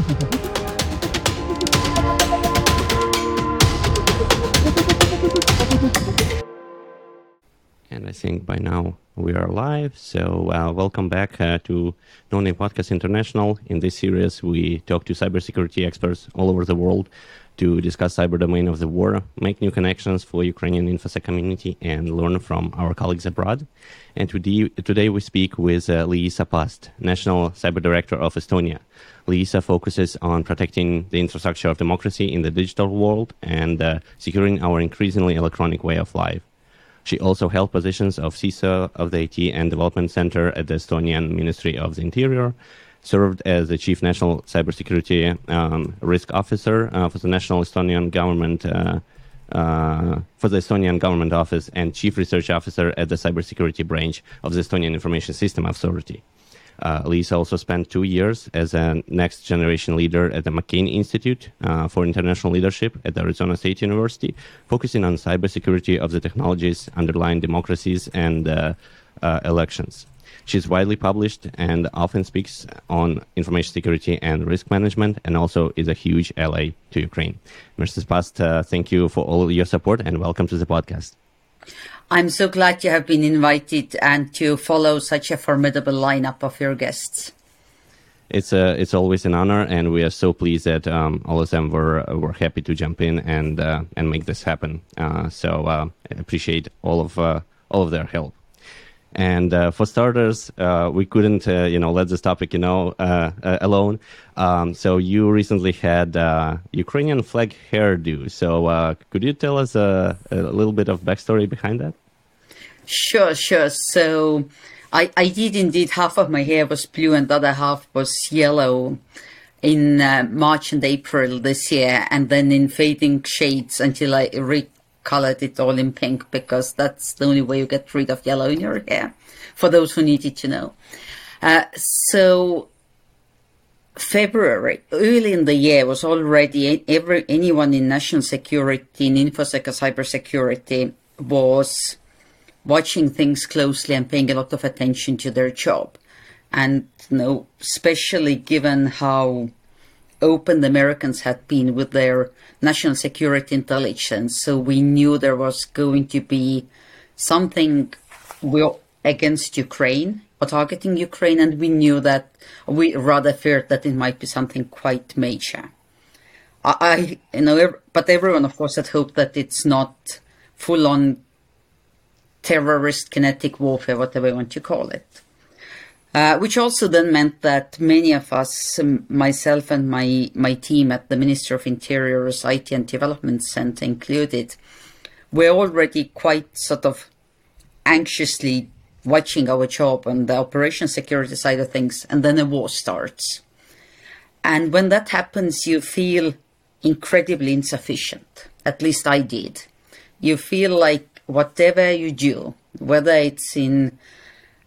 And I think by now we are live. So, uh, welcome back uh, to No Name Podcast International. In this series, we talk to cybersecurity experts all over the world to discuss cyber domain of the war, make new connections for Ukrainian InfoSec community, and learn from our colleagues abroad. And today, today we speak with uh, Liisa Past, National Cyber Director of Estonia. Liisa focuses on protecting the infrastructure of democracy in the digital world and uh, securing our increasingly electronic way of life. She also held positions of CISO of the IT and Development Center at the Estonian Ministry of the Interior, served as the Chief National Cybersecurity um, Risk Officer uh, for the National Estonian Government, uh, uh, for the Estonian Government Office, and Chief Research Officer at the Cybersecurity Branch of the Estonian Information System Authority. Uh, Liisa also spent two years as a next generation leader at the McCain Institute uh, for International Leadership at Arizona State University, focusing on cybersecurity of the technologies underlying democracies and uh, uh elections. She's widely published and often speaks on information security and risk management, and also is a huge ally to Ukraine. Mrs. Past, uh, thank you for all your support and welcome to the podcast. I'm so glad you have been invited and to follow such a formidable lineup of your guests. It's a, uh, it's always an honor, and we are so pleased that um, all of them were were happy to jump in and uh, and make this happen. Uh, so uh, I appreciate all of uh, all of their help. And uh, for starters, uh, we couldn't uh, you know let this topic you know uh, alone. Um, so you recently had Ukrainian flag hairdo. So could you tell us a, a little bit of backstory behind that? Sure, sure. So I, I did indeed, half of my hair was blue and the other half was yellow in uh, March and April this year, and then in fading shades until I recolored it all in pink because that's the only way you get rid of yellow in your hair, for those who needed to know. Uh, so February, early in the year, was already every anyone in national security, in infosec, cybersecurity was watching things closely and paying a lot of attention to their job. And you know, especially given how open the Americans had been with their national security intelligence, so we knew there was going to be something against Ukraine or targeting Ukraine, and we knew that we rather feared that it might be something quite major. I, I you know, but everyone, of course, had hoped that it's not full on terrorist kinetic warfare, whatever you want to call it. Uh, which also then meant that many of us, myself and my, my team at the Ministry of Interior's IT and Development Center included, were already quite sort of anxiously watching our job on the operation security side of things, and then a war starts. And when that happens, you feel incredibly insufficient. At least I did. You feel like whatever you do, whether it's in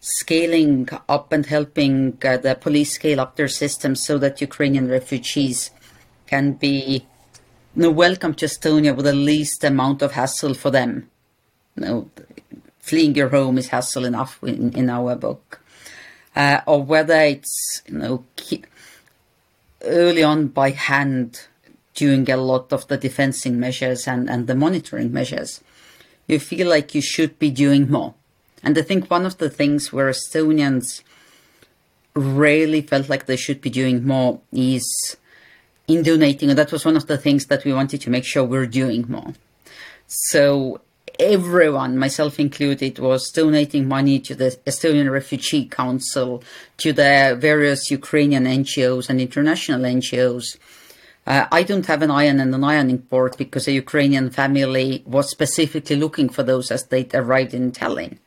scaling up and helping uh, the police scale up their systems so that Ukrainian refugees can be you know, to Estonia with the least amount of hassle for them. You know, fleeing your home is hassle enough in, in our book. Uh, or whether it's you know early on by hand doing a lot of the defending measures and, and the monitoring measures you feel like you should be doing more. And I think one of the things where Estonians really felt like they should be doing more is in donating. And that was one of the things that we wanted to make sure we're doing more. So everyone, myself included, was donating money to the Estonian Refugee Council, to the various Ukrainian NGOs and international NGOs uh, I don't have an iron and an ironing board because a Ukrainian family was specifically looking for those as they arrived in Tallinn.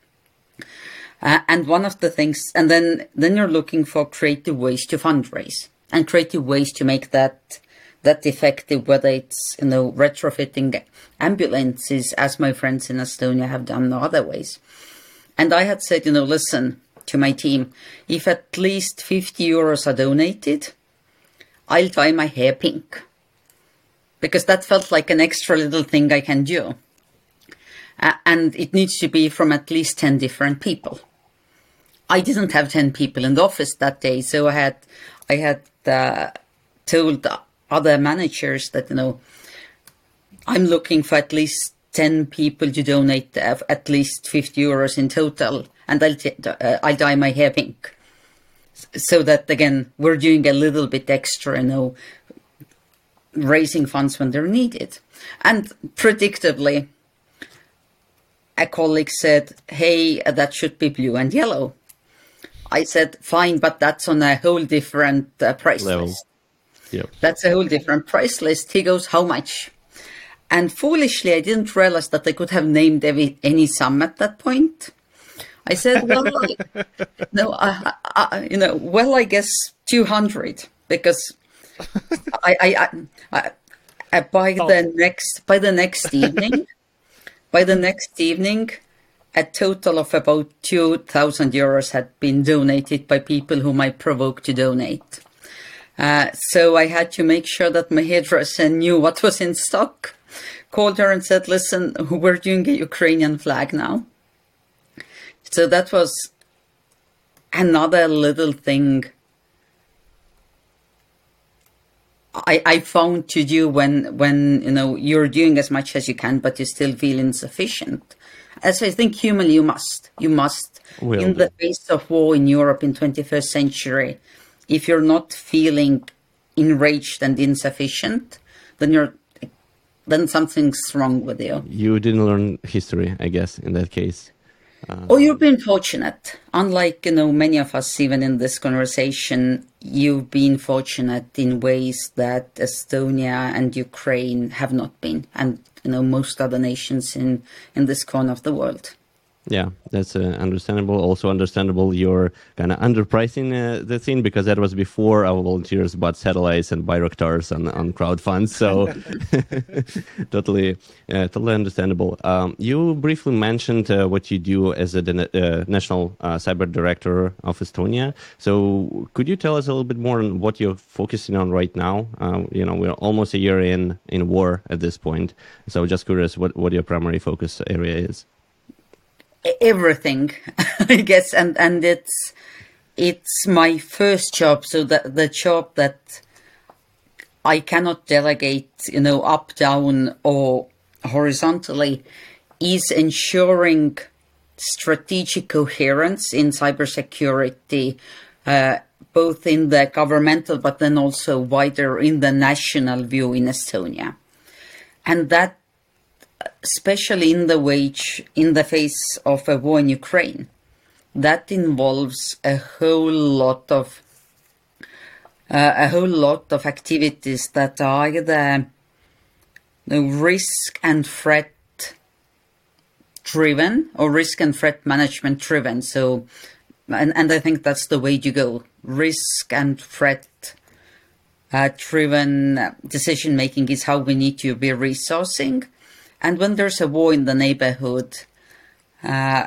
Uh, and one of the things, and then then you're looking for creative ways to fundraise and creative ways to make that that effective. Whether it's you know retrofitting ambulances, as my friends in Estonia have done, or other ways. And I had said, you know, listen to my team, if at least 50 euros are donated, I'll dye my hair pink. Because that felt like an extra little thing I can do. Uh, and it needs to be from at least 10 different people. I didn't have 10 people in the office that day, so I had, I had uh, told other managers that, you know, I'm looking for at least 10 people to donate uh, at least 50 euros in total, and I'll, uh, I'll dye my hair pink. So that, again, we're doing a little bit extra, you know, raising funds when they're needed. And predictably, a colleague said, hey, that should be blue and yellow. I said, fine, but that's on a whole different uh, price Level. list. Yep. That's a whole different price list. He goes, how much? And foolishly, I didn't realize that I could have named every, any sum at that point. I said, well, no, I, I, you know, well, I guess 200 because I, I, I, I by oh. the next, by the next evening, by the next evening, a total of about 2,000 euros had been donated by people whom I provoked to donate. Uh, so I had to make sure that my hairdresser knew what was in stock. Called her and said, listen, we're doing a Ukrainian flag now. So that was another little thing I, I found to do when when you know you're doing as much as you can, but you still feel insufficient. As I think humanly you must, you must Will in do. the face of war in Europe in 21st century. If you're not feeling enraged and insufficient, then you're then something's wrong with you. You didn't learn history, I guess, in that case. Oh, you've been fortunate. Unlike you know many of us, even in this conversation, you've been fortunate in ways that Estonia and Ukraine have not been, and you know most other nations in in this corner of the world. Yeah, that's uh, understandable. Also understandable you're kind of underpricing uh, the thing because that was before our volunteers bought satellites and Bayraktars on, on crowdfunds. So totally, uh, totally understandable. Um, you briefly mentioned uh, what you do as a uh, national uh, cyber director of Estonia. So could you tell us a little bit more on what you're focusing on right now? you know, we're almost a year in in war at this point. So just curious what, what your primary focus area is everything, I guess, and and it's it's my first job, so that the job that I cannot delegate, you know, up, down, or horizontally, is ensuring strategic coherence in cybersecurity, uh, both in the governmental, but then also wider in the national view in Estonia. And that especially in the wage in the face of a war in Ukraine. That involves a whole lot of uh, a whole lot of activities that are either the risk and threat driven or risk and threat management driven. So, and, and I think that's the way to go. Risk and threat uh, driven decision making is how we need to be resourcing. And when there's a war in the neighborhood, uh,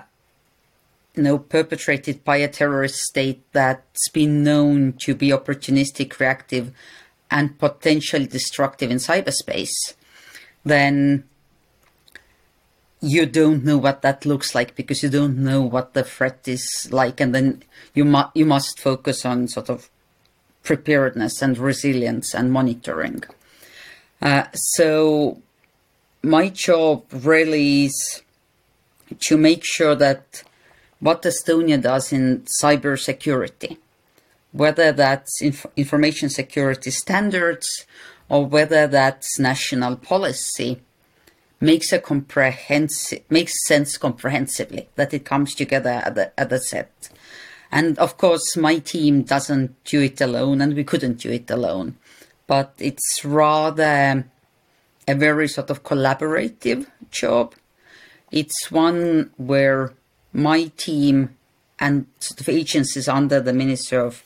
you know, perpetrated by a terrorist state that's been known to be opportunistic, reactive, and potentially destructive in cyberspace, then you don't know what that looks like because you don't know what the threat is like, and then you must you must focus on sort of preparedness and resilience and monitoring. Uh, so my job really is to make sure that what Estonia does in cybersecurity, whether that's inf- information security standards or whether that's national policy, makes a comprehensive makes sense comprehensively that it comes together at the, at the set. And of course, my team doesn't do it alone, and we couldn't do it alone. But it's rather a very sort of collaborative job. It's one where my team and sort of agencies under the Minister of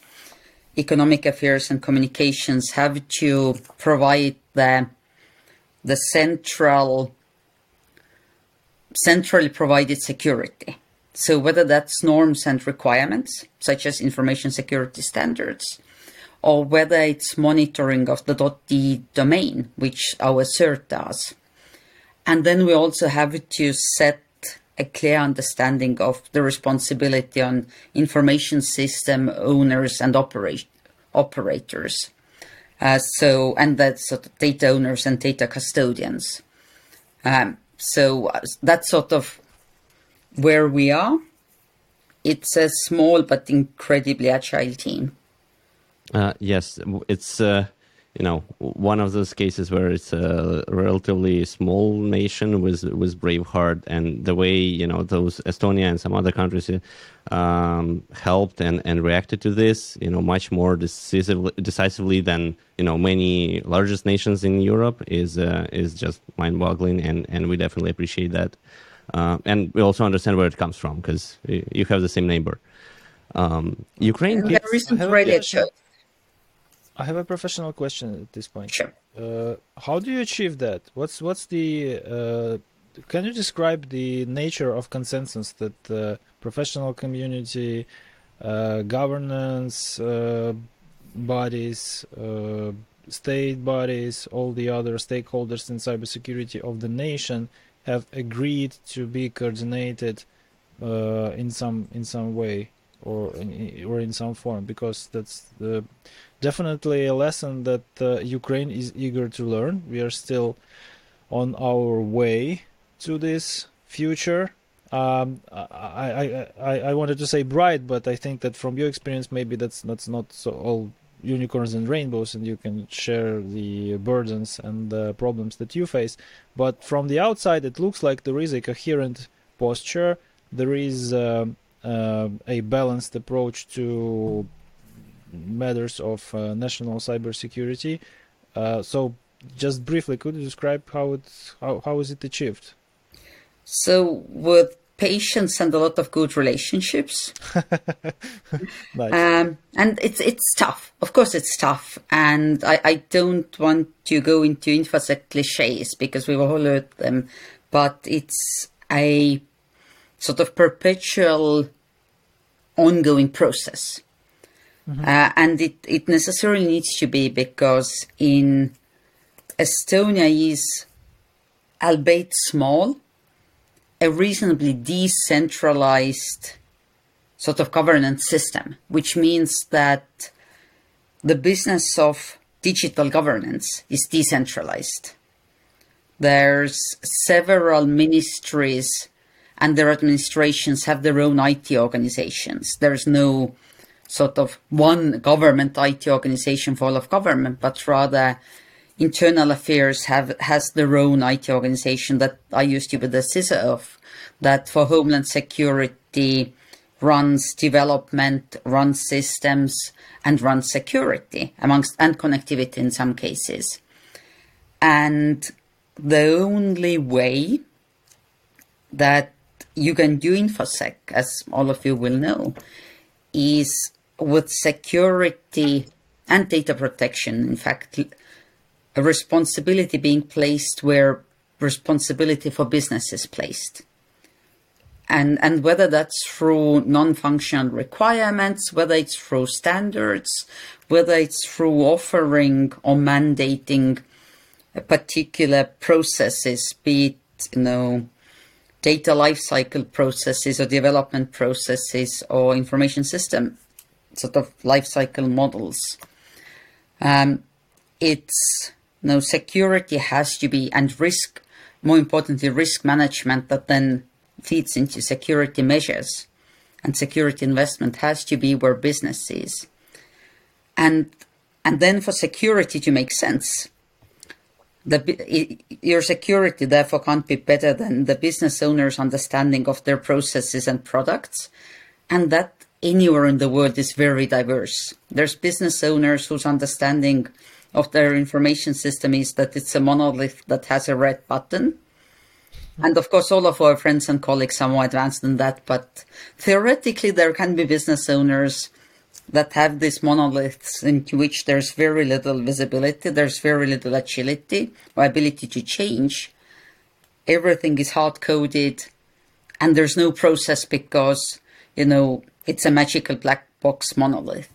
Economic Affairs and Communications have to provide the the central centrally provided security. So whether that's norms and requirements, such as information security standards, or whether it's monitoring of the .ee domain, which our CERT does. And then we also have to set a clear understanding of the responsibility on information system owners and operate, operators. Uh, so, and that's sort of data owners and data custodians. Um, so uh, that's sort of where we are. It's a small but incredibly agile team. Uh, yes, it's uh, you know one of those cases where it's a relatively small nation with with brave heart, and the way you know those Estonia and some other countries um, helped and, and reacted to this, you know, much more decisively, decisively than you know many largest nations in Europe is uh, is just mind-boggling, and and we definitely appreciate that, uh, and we also understand where it comes from because you have the same neighbor. Um, Ukraine. Gets, really I have a professional question at this point. Sure. Uh, how do you achieve that? What's what's the uh, can you describe the nature of consensus that the professional community, uh, governance uh, bodies, uh, state bodies, all the other stakeholders in cybersecurity of the nation have agreed to be coordinated uh, in some in some way or in, or in some form? Because that's the definitely a lesson that uh, Ukraine is eager to learn. We are still on our way to this future. Um, I, I, I, I wanted to say bright, but I think that from your experience, maybe that's that's not so all unicorns and rainbows, and you can share the burdens and the problems that you face. But from the outside, it looks like there is a coherent posture. There is uh, a balanced approach to matters of uh, national cybersecurity. Uh, so, just briefly, could you describe how it how, how is it achieved? So, with patience and a lot of good relationships. nice. um, and it's it's tough. Of course, it's tough, and I, I don't want to go into infosec cliches because we've all heard them, but it's a sort of perpetual, ongoing process. Mm-hmm. Uh, and it, it necessarily needs to be because in Estonia is, albeit small, a reasonably decentralized sort of governance system, which means that the business of digital governance is decentralized. There's several ministries and their administrations have their own IT organizations. There's no sort of one government IT organization for all of government, but rather internal affairs have has their own IT organization that I used to be the CISO of, that for homeland security runs development, runs systems, and runs security amongst and connectivity in some cases. And the only way that you can do infosec, as all of you will know, is with security and data protection, in fact, a responsibility being placed where responsibility for business is placed. And, and whether that's through non-functional requirements, whether it's through standards, whether it's through offering or mandating particular processes, be it, you know, data lifecycle processes or development processes or information system sort of life cycle models. Um, it's you know, security has to be and risk, more importantly, risk management that then feeds into security measures and security investment has to be where business is. And and then for security to make sense, the your security therefore can't be better than the business owner's understanding of their processes and products, and that anywhere in the world is very diverse. There's business owners whose understanding of their information system is that it's a monolith that has a red button. And of course, all of our friends and colleagues are more advanced than that. But theoretically, there can be business owners that have these monoliths into which there's very little visibility, there's very little agility or ability to change. Everything is hard coded, and there's no process because, you know, it's a magical black box monolith.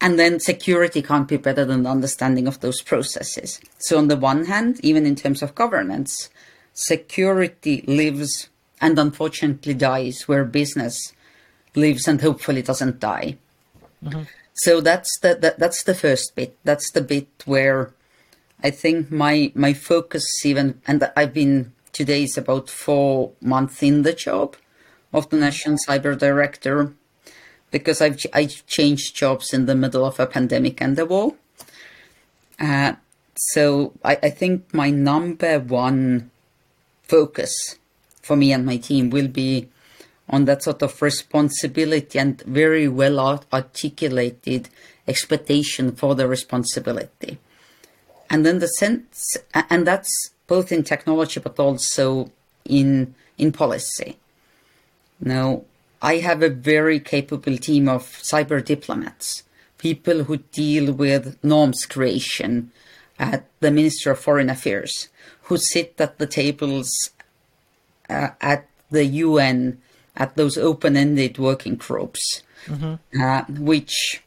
And then security can't be better than the understanding of those processes. So, on the one hand, even in terms of governance, security lives and unfortunately dies where business lives and hopefully doesn't die. Mm-hmm. so that's the that, that's the first bit. That's the bit where I think my my focus even and I've been today is about four months in the job of the national cyber director because I've I changed jobs in the middle of a pandemic and the war. Uh, so I, I think my number one focus for me and my team will be on that sort of responsibility and very well articulated expectation for the responsibility. And then the sense, and that's both in technology but also in in policy. Now, I have a very capable team of cyber diplomats, people who deal with norms creation at the Ministry of Foreign Affairs, who sit at the tables uh, at the UN at those open-ended working groups, mm-hmm. uh, which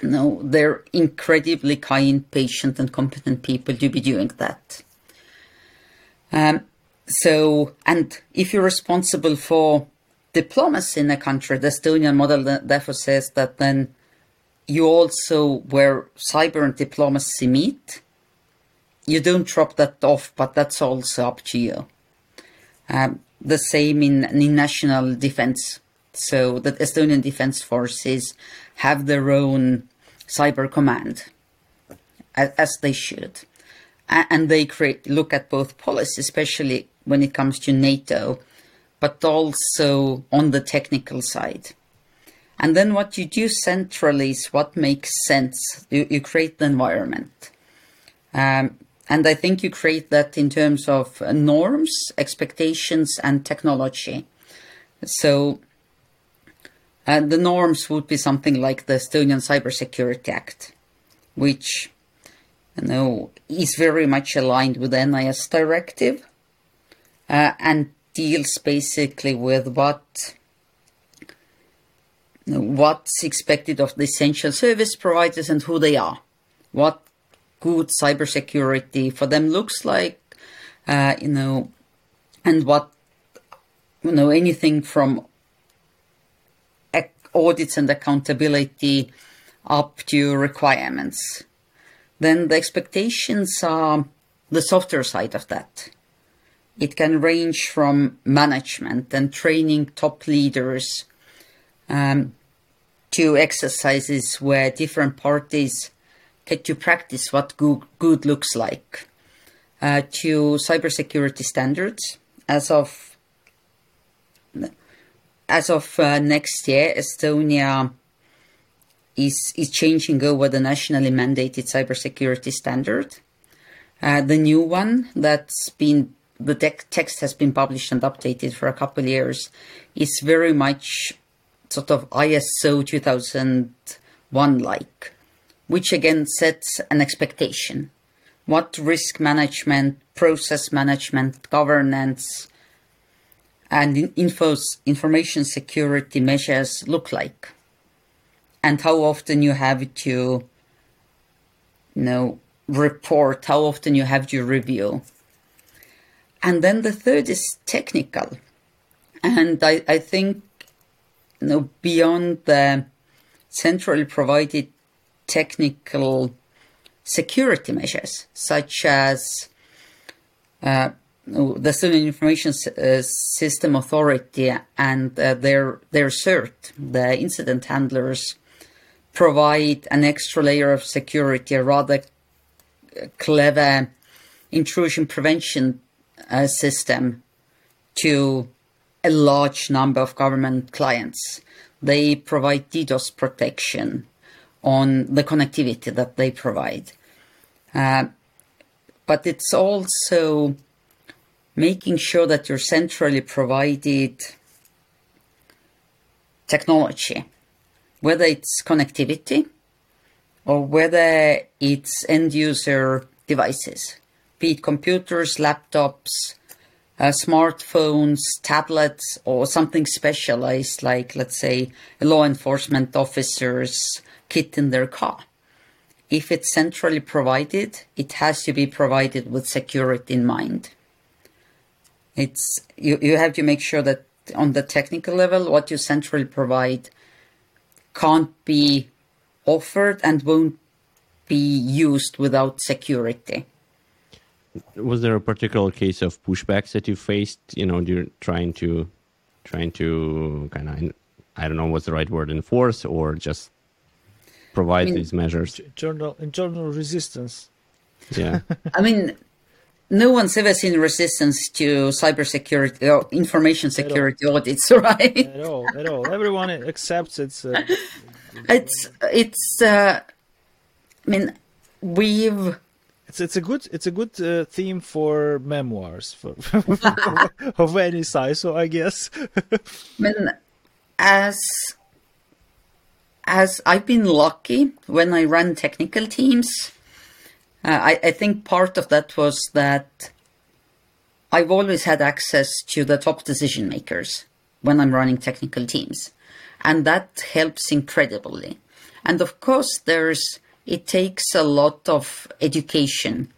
you know they're incredibly kind, patient, and competent people to be doing that. Um, so, and if you're responsible for diplomacy in a country, the Estonian model therefore says that then you also where cyber and diplomacy meet, you don't drop that off, but that's also up to you. Um, the same in, in national defense. So that Estonian defense forces have their own cyber command, as, as they should. And they create, look at both policy, especially when it comes to NATO, but also on the technical side. And then what you do centrally is what makes sense. You, you create the environment. Um, and I think you create that in terms of uh, norms, expectations, and technology. So uh, the norms would be something like the Estonian Cybersecurity Act, which you know is very much aligned with the NIS directive uh, and deals basically with what what's expected of the essential service providers and who they are, what good cybersecurity for them looks like, uh, you know, and what, you know, anything from audits and accountability up to requirements. Then the expectations are the software side of that. It can range from management and training top leaders um, to exercises where different parties get to practice what good, good looks like uh, to cybersecurity standards. As of as of uh, next year, Estonia is is changing over the nationally mandated cybersecurity standard. Uh, the new one that's been the text has been published and updated for a couple of years It's very much sort of ISO 2001 like which again sets an expectation. What risk management, process management, governance, and infos, information security measures look like, and how often you have to, you know, report, how often you have to review. And then the third is technical. And I, I think, you know, beyond the centrally provided technical security measures, such as uh, the Estonian Information uh, System Authority and uh, their their CERT, the incident handlers, provide an extra layer of security, a rather clever intrusion prevention uh, system to a large number of government clients. They provide DDoS protection on the connectivity that they provide. Uh, but it's also making sure that your centrally provided technology, whether it's connectivity or whether it's end user devices, be it computers, laptops, uh, smartphones, tablets, or something specialized like, let's say, law enforcement officers kit in their car. If it's centrally provided, it has to be provided with security in mind. It's you, you have to make sure that on the technical level, what you centrally provide can't be offered and won't be used without security. Was there a particular case of pushbacks that you faced? You know, you're trying to, trying to kind of, I don't know what's the right word, enforce or just provide I mean, these measures. Internal internal resistance. Yeah. I mean, no one's ever seen resistance to cybersecurity or information security audits, right? At all, at all. Everyone accepts it's. Uh, it's it's. Uh, I mean, we've. It's it's a good it's a good uh, theme for memoirs for, of any size, so I guess. Mean, as as I've been lucky when I run technical teams uh, I, I think part of that was that I've always had access to the top decision makers when I'm running technical teams. And that helps incredibly. And of course, there's, it takes a lot of education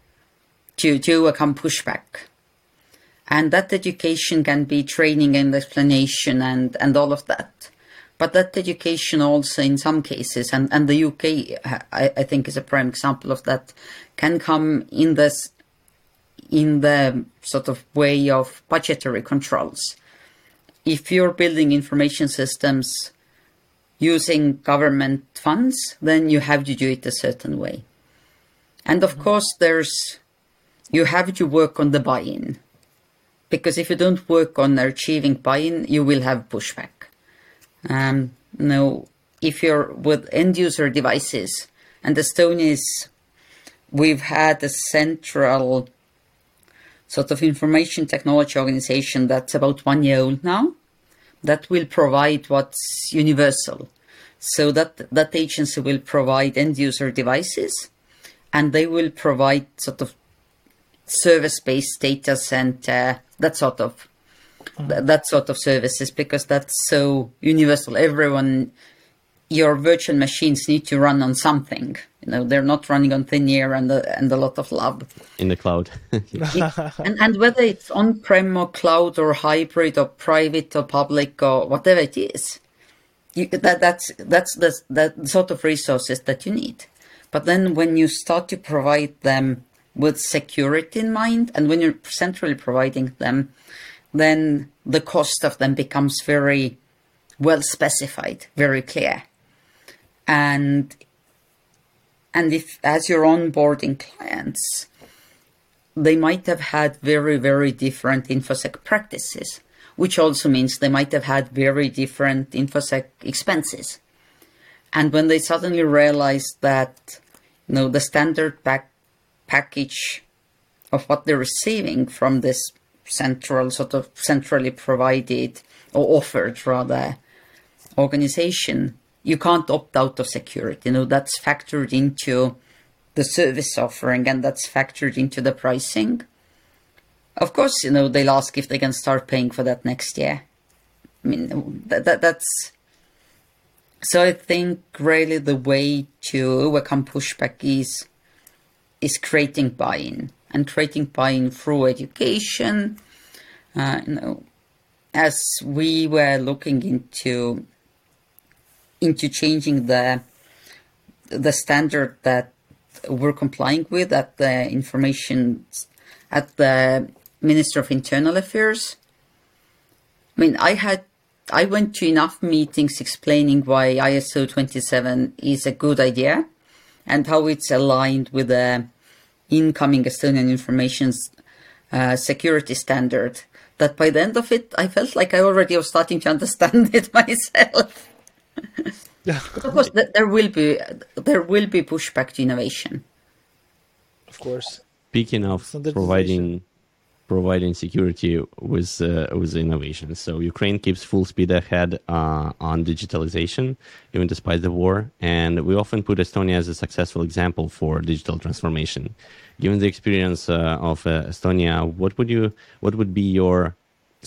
to, to overcome pushback. And that education can be training and explanation and, and all of that. But that education also, in some cases, and, and the UK, I, I think, is a prime example of that, can come in this in the sort of way of budgetary controls. If you're building information systems using government funds, then you have to do it a certain way. And of course, there's you have to work on the buy-in because if you don't work on achieving buy-in, you will have pushback. Um, now, if you're with end user devices, and Estonia is, we've had a central sort of information technology organization that's about one year old now that will provide what's universal. So that that agency will provide end user devices and they will provide sort of service based data center, that sort of th- that sort of services because that's so universal. Everyone, your virtual machines need to run on something. You know, they're not running on thin air and a, and a lot of love. In the cloud. and, and whether it's on-prem or cloud or hybrid or private or public or whatever it is, you, that, that's, that's the, the sort of resources that you need. But then when you start to provide them with security in mind, and when you're centrally providing them then the cost of them becomes very well specified, very clear. And and if as you're onboarding clients, they might have had very, very different InfoSec practices, which also means they might have had very different InfoSec expenses. And when they suddenly realize that, you know, the standard pack package of what they're receiving from this central sort of centrally provided or offered rather organization you can't opt out of security. You know that's factored into the service offering and that's factored into the pricing. Of course you know they'll ask if they can start paying for that next year. I mean that, that that's so i think really the way to overcome pushback is is creating buy-in and creating buy-in through education. Uh, you know, as we were looking into into changing the the standard that we're complying with at the information at the Minister of Internal Affairs. I mean, I had I went to enough meetings explaining why ISO 27 is a good idea and how it's aligned with the incoming Estonian information uh, security standard that by the end of it, I felt like I already was starting to understand it myself. Of course, there will be there will be pushback to innovation. Of course. Speaking of providing providing security with uh, with innovation. So Ukraine keeps full speed ahead uh, on digitalization, even despite the war. And we often put Estonia as a successful example for digital transformation. Given the experience uh, of uh, Estonia, what would you what would be your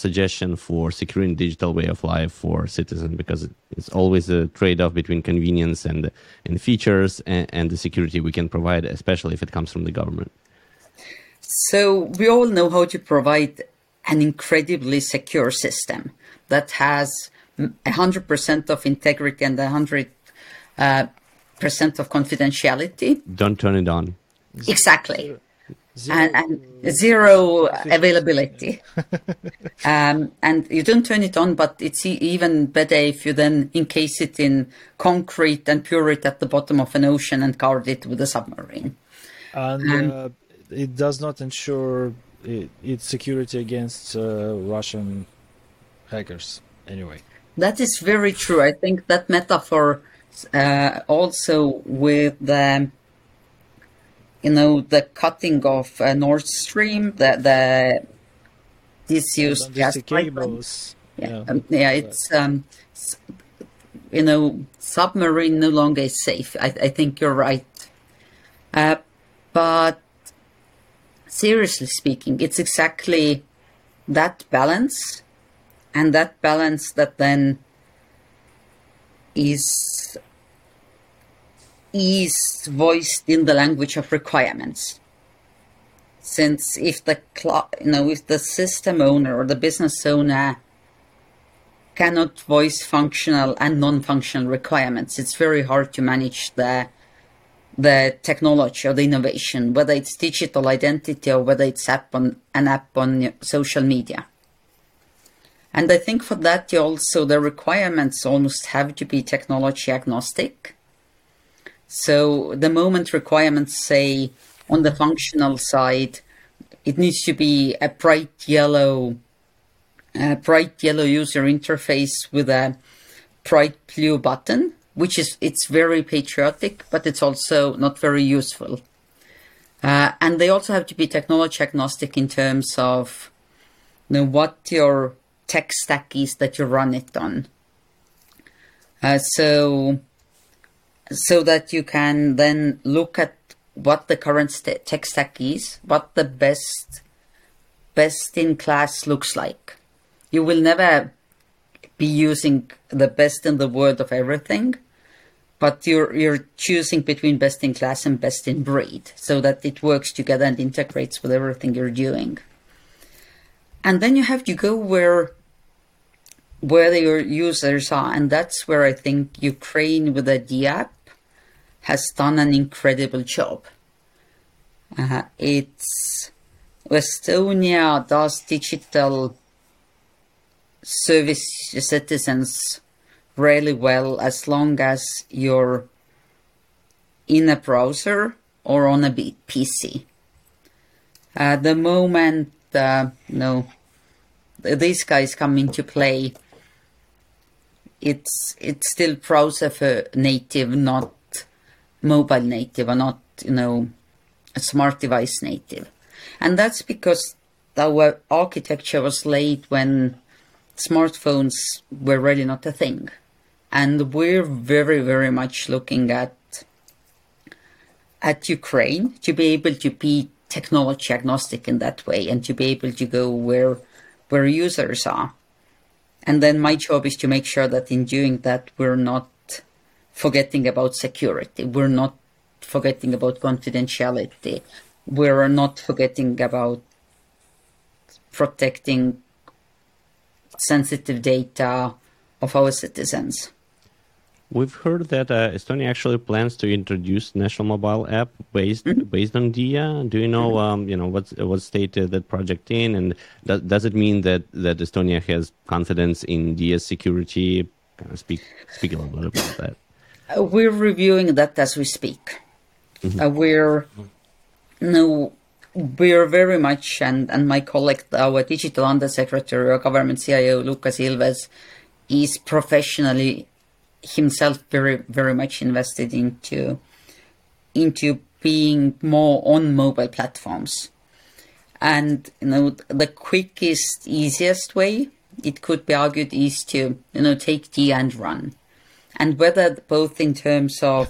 suggestion for securing digital way of life for citizens? Because it's always a trade-off between convenience and and features and, and the security we can provide, especially if it comes from the government. So we all know how to provide an incredibly secure system that has 100% of integrity and 100 uh, percent of confidentiality. Don't turn it on. Exactly. Zero, and, and zero availability. um, and you don't turn it on, but it's even better if you then encase it in concrete and pure it at the bottom of an ocean and guard it with a submarine. and uh, it does not ensure it, its security against uh, Russian hackers. Anyway, That is very true. I think that metaphor uh, also with the, you know, the cutting of uh, Nord Stream, the the disused gas cables. Yeah, Yeah. um, yeah, it's um, you know, submarine no longer is safe. I, I think you're right. Uh, but seriously speaking, it's exactly that balance, and that balance that then is is voiced in the language of requirements. Since if the you know if the system owner or the business owner cannot voice functional and non-functional requirements it's very hard to manage the the technology or the innovation whether it's digital identity or whether it's app on an app on social media. And i think for that you also the requirements almost have to be technology agnostic so the moment requirements say on the functional side, it needs to be a bright yellow, a bright yellow user interface with a bright blue button, which is it's very patriotic, but it's also not very useful. Uh, and they also have to be technology agnostic in terms of you know, what your tech stack is that you run it on. Uh, so so that you can then look at what the current tech stack is, what the best best in class looks like. You will never be using the best in the world of everything, but you're you're choosing between best in class and best in breed, so that it works together and integrates with everything you're doing. And then you have to go where where your users are, and that's where I think Ukraine with the Diia app has done an incredible job. Uh, it's Estonia does digital service citizens really well as long as you're in a browser or on a PC. Uh, the moment uh, no, these guys come into play, it's it's still browser native, not mobile native, or not you know a smart device native, and that's because our architecture was laid when smartphones were really not a thing, and we're very very much looking at at Ukraine to be able to be technology agnostic in that way and to be able to go where where users are. And then my job is to make sure that in doing that we're not forgetting about security. We're not forgetting about confidentiality. We're not forgetting about protecting sensitive data of our citizens. We've heard that uh, Estonia actually plans to introduce national mobile app based based on Diia. Do you know, um, you know, what's what state uh, that project in, and does, does it mean that, that Estonia has confidence in Diia's security? Kind of speak speak a little bit about that. Uh, we're reviewing that as we speak. Uh, we're no, we're very much, and and my colleague, our digital undersecretary, our government CIO, Luukas Ilves, is professionally himself very very much invested into into being more on mobile platforms. And you know the quickest easiest way it could be argued is to you know take D and run and whether both in terms of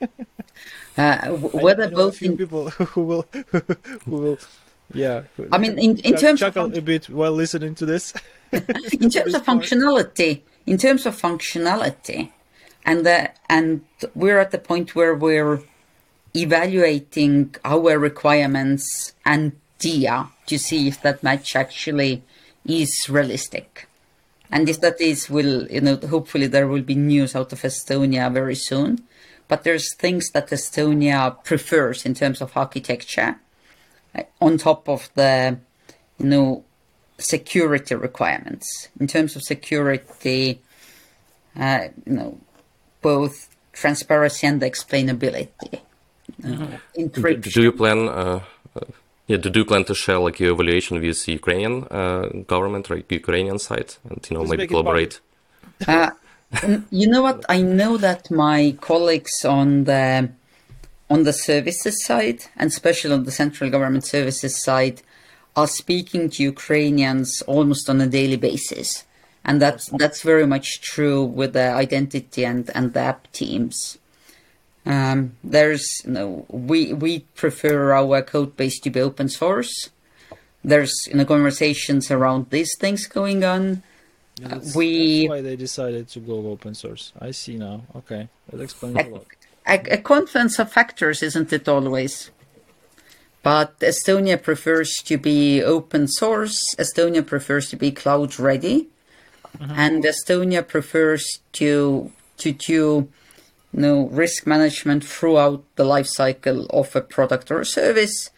uh, whether I both in people who will who will yeah. I mean, in- in terms of chuckle a bit while listening to this. in terms of functionality, in terms of functionality, and the, and we're at the point where we're evaluating our requirements and Diia to see if that match actually is realistic. And if that is, will you know, hopefully there will be news out of Estonia very soon. but there's things that Estonia prefers in terms of architecture uh, on top of the, you know, security requirements. In terms of security, uh, you know, both transparency and explainability. Uh, encryption. Do you plan? Uh, uh, yeah, do you plan to share like your evaluation with the Ukrainian uh, government, right? Ukrainian side, and you know Let's maybe make it public. collaborate? Uh, you know what? I know that my colleagues on the on the services side, and especially on the central government services side, are speaking to Ukrainians almost on a daily basis, and that's that's very much true with the identity and and the app teams. Um, there's you know we we prefer our code base to be open source. There's you know conversations around these things going on. Yeah, that's, we- that's why they decided to go open source. I see now. Okay, that explains a lot. a, a confluence of factors, isn't it always? But Estonia prefers to be open source. Estonia prefers to be cloud ready, and Estonia prefers to to do you know, risk management throughout the life cycle of a product or a service.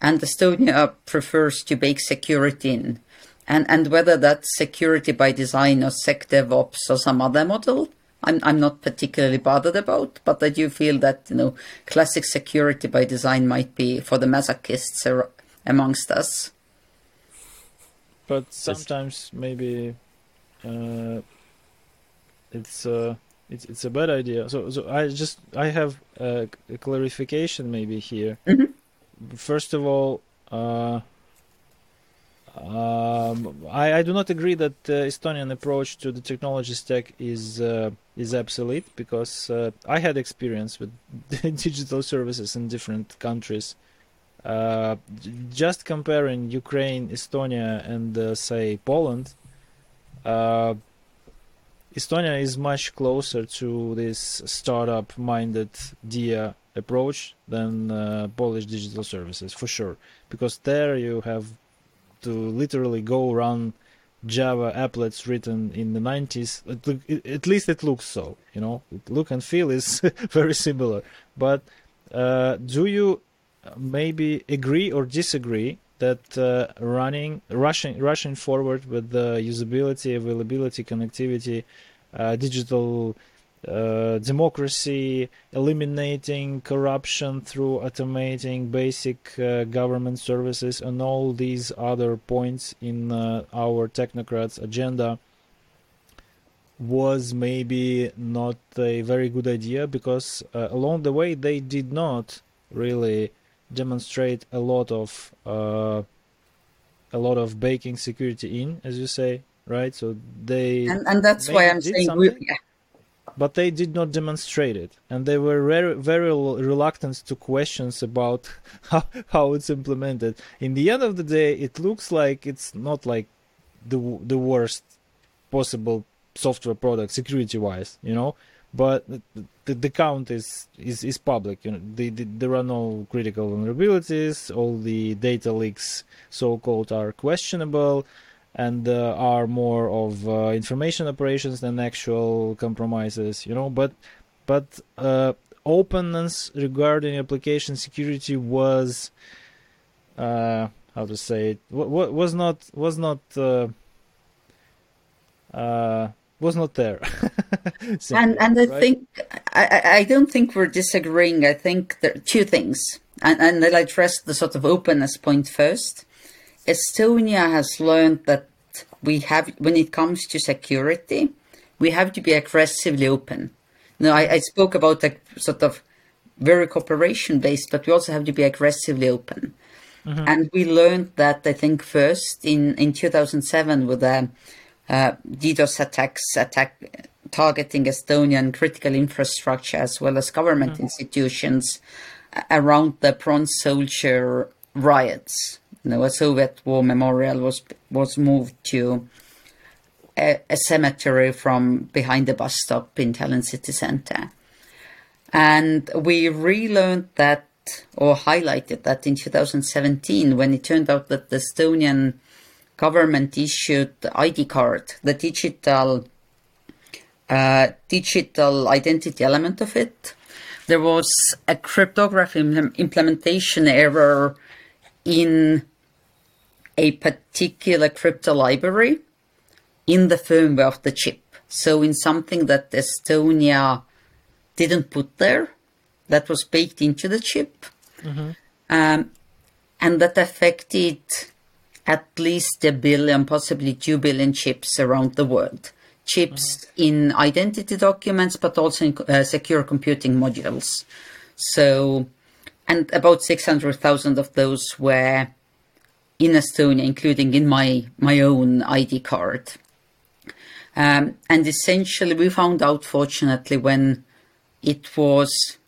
And Estonia prefers to bake security in. And, and whether that's security by design or SecDevOps or some other model, I'm, I'm not particularly bothered about, but I do feel that, you know, classic security by design might be for the masochists ar- amongst us. But sometimes maybe uh, it's uh, it's it's a bad idea. So so I just I have a, a clarification maybe here. Mhm. First of all, uh, um, I I do not agree that the Estonian approach to the technology stack is uh, is obsolete because uh, I had experience with digital services in different countries. Uh, just comparing Ukraine, Estonia, and uh, say Poland, uh, Estonia is much closer to this startup-minded Diia approach than uh, Polish digital services for sure, because there you have to literally go run Java applets written in the 90s. At, least it looks so, you know. Look and feel is very similar. But uh, do you maybe agree or disagree that uh, running rushing rushing forward with the usability availability connectivity uh, digital uh, democracy eliminating corruption through automating basic uh, government services and all these other points in uh, our technocrats agenda was maybe not a very good idea because uh, along the way they did not really demonstrate a lot of uh, a lot of baking security in, as you say, right? So they, And, and that's why I'm saying, we, something? but they did not demonstrate it, and they were very very reluctant to questions about how how it's implemented. In the end of the day, it looks like it's not like the the worst possible software product security wise, you know. But the, the count is, is, is public. You know, the, the, there are no critical vulnerabilities. All the data leaks, so-called, are questionable, and uh, are more of uh, information operations than actual compromises. You know, but but uh, openness regarding application security was uh, how to say it wa- wa- was not was not uh, uh, was not there. And and I right? think I, I- don't think we're disagreeing. I think there are two things, and and I'll address the sort of openness point first. Estonia has learned that we have, when it comes to security, we have to be aggressively open. Now, I, I spoke about a sort of very cooperation based, but we also have to be aggressively open. And we learned that, I think, first in, in 2007 with the uh, Uh, DDoS attacks, attack targeting Estonian critical infrastructure as well as government mm-hmm. institutions around the Bronze Soldier riots. You know, a Soviet war memorial was was moved to a, a cemetery from behind the bus stop in Tallinn city center. And we relearned that or highlighted that in 2017 when it turned out that the Estonian government issued ID card, the digital uh, digital identity element of it, there was a cryptography implementation error in a particular crypto library in the firmware of the chip. So in something that Estonia didn't put there, that was baked into the chip, mm-hmm. um, and that affected at least a billion, possibly two billion chips around the world. Chips mm-hmm. in identity documents, but also in uh, secure computing modules. So, and about 600,000 of those were in Estonia, including in my, my own ID card. Um, and essentially, we found out, fortunately, when it was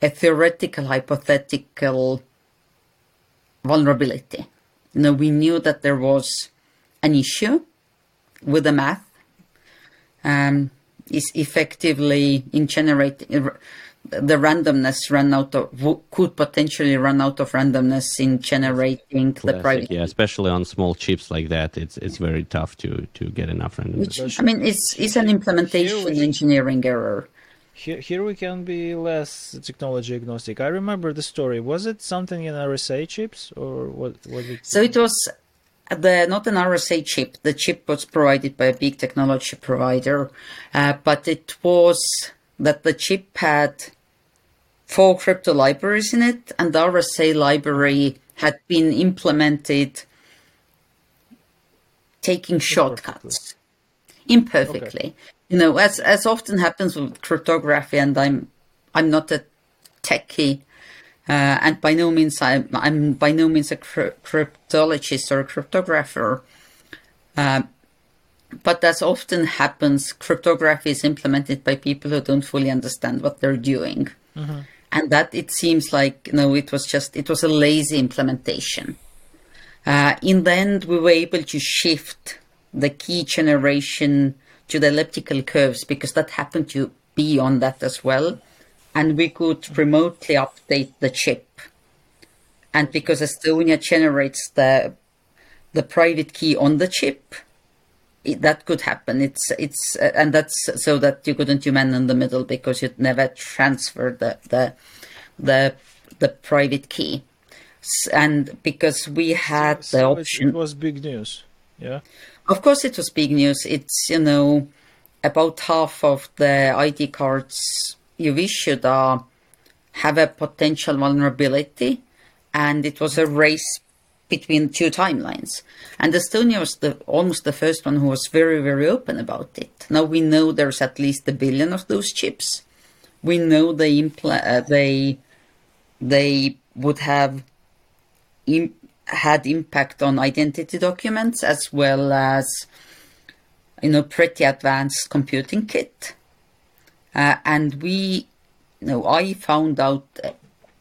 a theoretical, hypothetical vulnerability. You know, we knew that there was an issue with the math. Um, is effectively in generating the randomness run out of could potentially run out of randomness in generating Classic, the private yeah especially on small chips like that it's it's very tough to to get enough randomness Which, i mean it's it's an implementation we, engineering error here, here we can be less technology agnostic i remember the story was it something in rsa chips or what was it so it was the not an RSA chip. The chip was provided by a big technology provider, uh, but it was that the chip had four crypto libraries in it, and the RSA library had been implemented taking shortcuts imperfectly. Okay. You know, as as often happens with cryptography, and I'm I'm not a techie, uh, and by no means I'm I'm by no means a cryptologist or a cryptographer. Uh, but as often happens, cryptography is implemented by people who don't fully understand what they're doing. Mm-hmm. And that it seems like, you know, it was just, it was a lazy implementation. Uh, in the end, we were able to shift the key generation to the elliptical curves because that happened to be on that as well. And we could remotely update the chip. And because Estonia generates the the private key on the chip, it, that could happen. It's it's uh, and that's so that you couldn't do man in the middle because you'd never transfer the the the the private key, and because we had so, the option. It was big news. Yeah. Of course, it was big news. It's you know about half of the ID cards you've issued are have a potential vulnerability, and it was a race between two timelines. And Estonia was the, almost the first one who was very, very open about it. Now we know there's at least a billion of those chips. We know they impl- uh, they they would have Im- had impact on identity documents as well as you know pretty advanced computing kit. Uh, and we, you know, I found out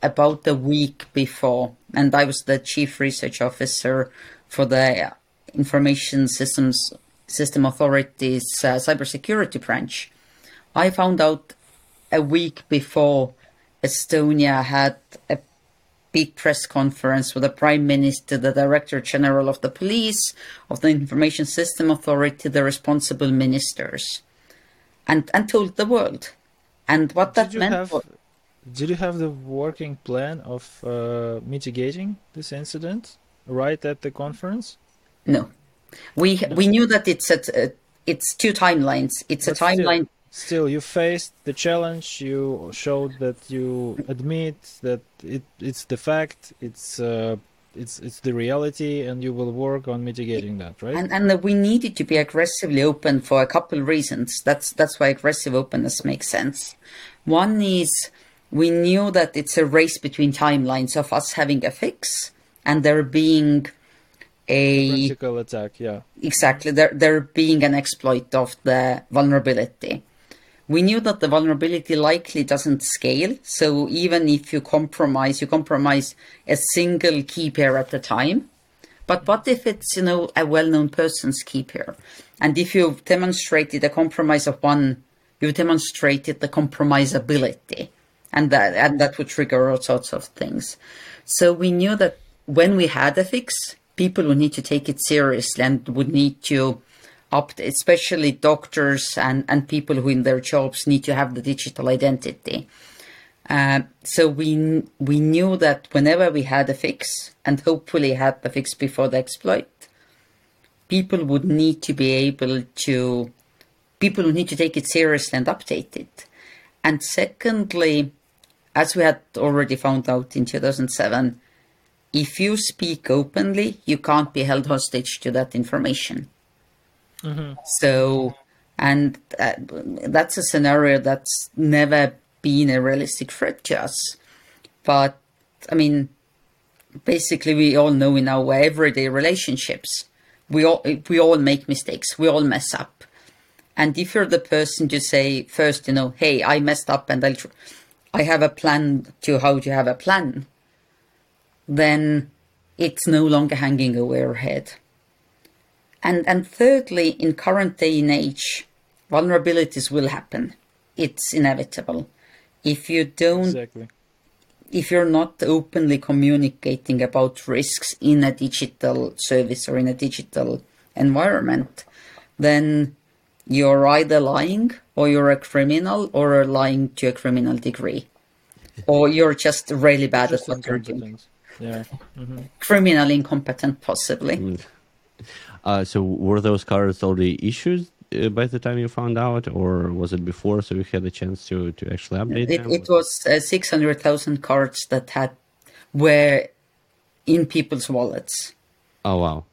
about a week before and I was the chief research officer for the Information Systems System Authority's uh, cybersecurity branch. I found out a week before Estonia had a big press conference with the Prime Minister, the Director General of the Police, of the Information System Authority, the responsible ministers, and, and told the world. And what Did that meant. Have... Was, did you have the working plan of uh, mitigating this incident right at the conference? No, we we knew that it's at uh, it's two timelines. It's but a timeline. Still, you faced the challenge. You showed that you admit that it it's the fact. It's uh, it's it's the reality, and you will work on mitigating that, right? And and we needed to be aggressively open for a couple of reasons. That's that's why aggressive openness makes sense. One is we knew that it's a race between timelines of us having a fix and there being a vertical attack yeah exactly there there being an exploit of the vulnerability we knew that the vulnerability likely doesn't scale so even if you compromise you compromise a single key pair at a time but what if it's you know a well-known person's key pair and if you've demonstrated a compromise of one you've demonstrated the compromisability and that and that would trigger all sorts of things. So we knew that when we had a fix, people would need to take it seriously and would need to especially doctors and, and people who in their jobs need to have the digital identity. Uh, so we we knew that whenever we had a fix, and hopefully had the fix before the exploit, people would need to be able to people would need to take it seriously and update it. And secondly, as we had already found out in 2007, if you speak openly, you can't be held hostage to that information. So, and uh, that's a scenario that's never been a realistic threat to us. But I mean, basically, we all know in our everyday relationships, we all we all make mistakes, we all mess up. And if you're the person to say first, you know, hey, I messed up and I'll, tr- I have a plan to how to have a plan, then it's no longer hanging over your head. And and thirdly, in current day and age, vulnerabilities will happen. It's inevitable. If you don't Exactly. if you're not openly communicating about risks in a digital service or in a digital environment, then you're either lying or you're a criminal or are lying to a criminal degree. Or you're just really bad Just at what you're doing. incompetent. Yeah. Criminal incompetent, possibly. Mm. Uh, so were those cards already issued uh, by the time you found out, or was it before? So you had a chance to to actually update It, them? it was uh, 600,000 cards that had were in people's wallets. Oh wow!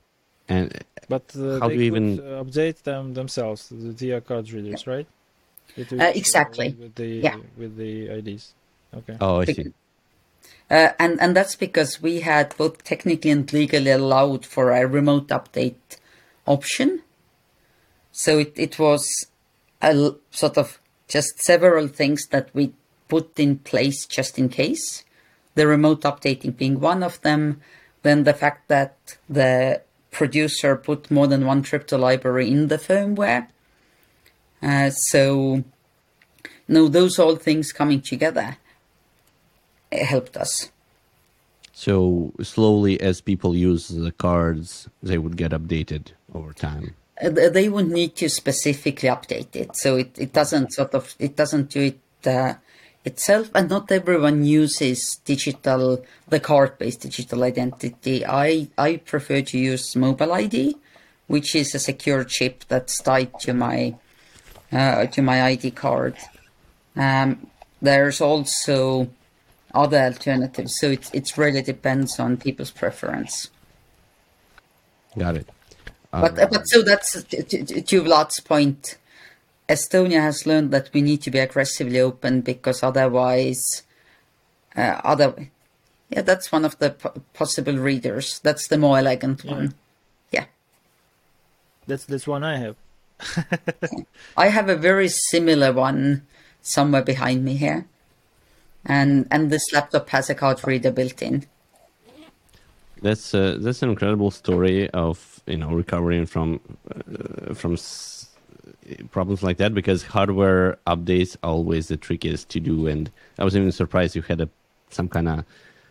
And But uh, How they do you could even- uh, update them themselves, the TIA card readers, right? It Uh, exactly. with the Yeah. with the IDs. Okay. oh, I see. Uh, and and that's because we had both technically and legally allowed for a remote update option. So it, it was a sort of just several things that we put in place just in case. The remote updating being one of them. Then the fact that the producer put more than one crypto library in the firmware. Uh, so, no, those all things coming together uh, helped us. So slowly, as people use the cards, they would get updated over time. Uh, they would need to specifically update it. So it, it doesn't sort of it doesn't do it uh, itself. And not everyone uses digital the card based digital identity. I i prefer to use mobile id which is a secure chip that's tied to my uh, to my id card. Um, there's also other alternatives so it, it really depends on people's preference Got it. But, but so that's to, to, to Vlad's point. Estonia has learned that we need to be aggressively open because otherwise, uh, other, yeah, that's one of the po- possible readers. That's the more elegant one. Yeah, That's this one I have. I have a very similar one somewhere behind me here, and and this laptop has a card reader built in. That's uh, that's an incredible story of you know recovering from uh, from s- problems like that because hardware updates are always the trickiest to do, and I was even surprised you had a some kind of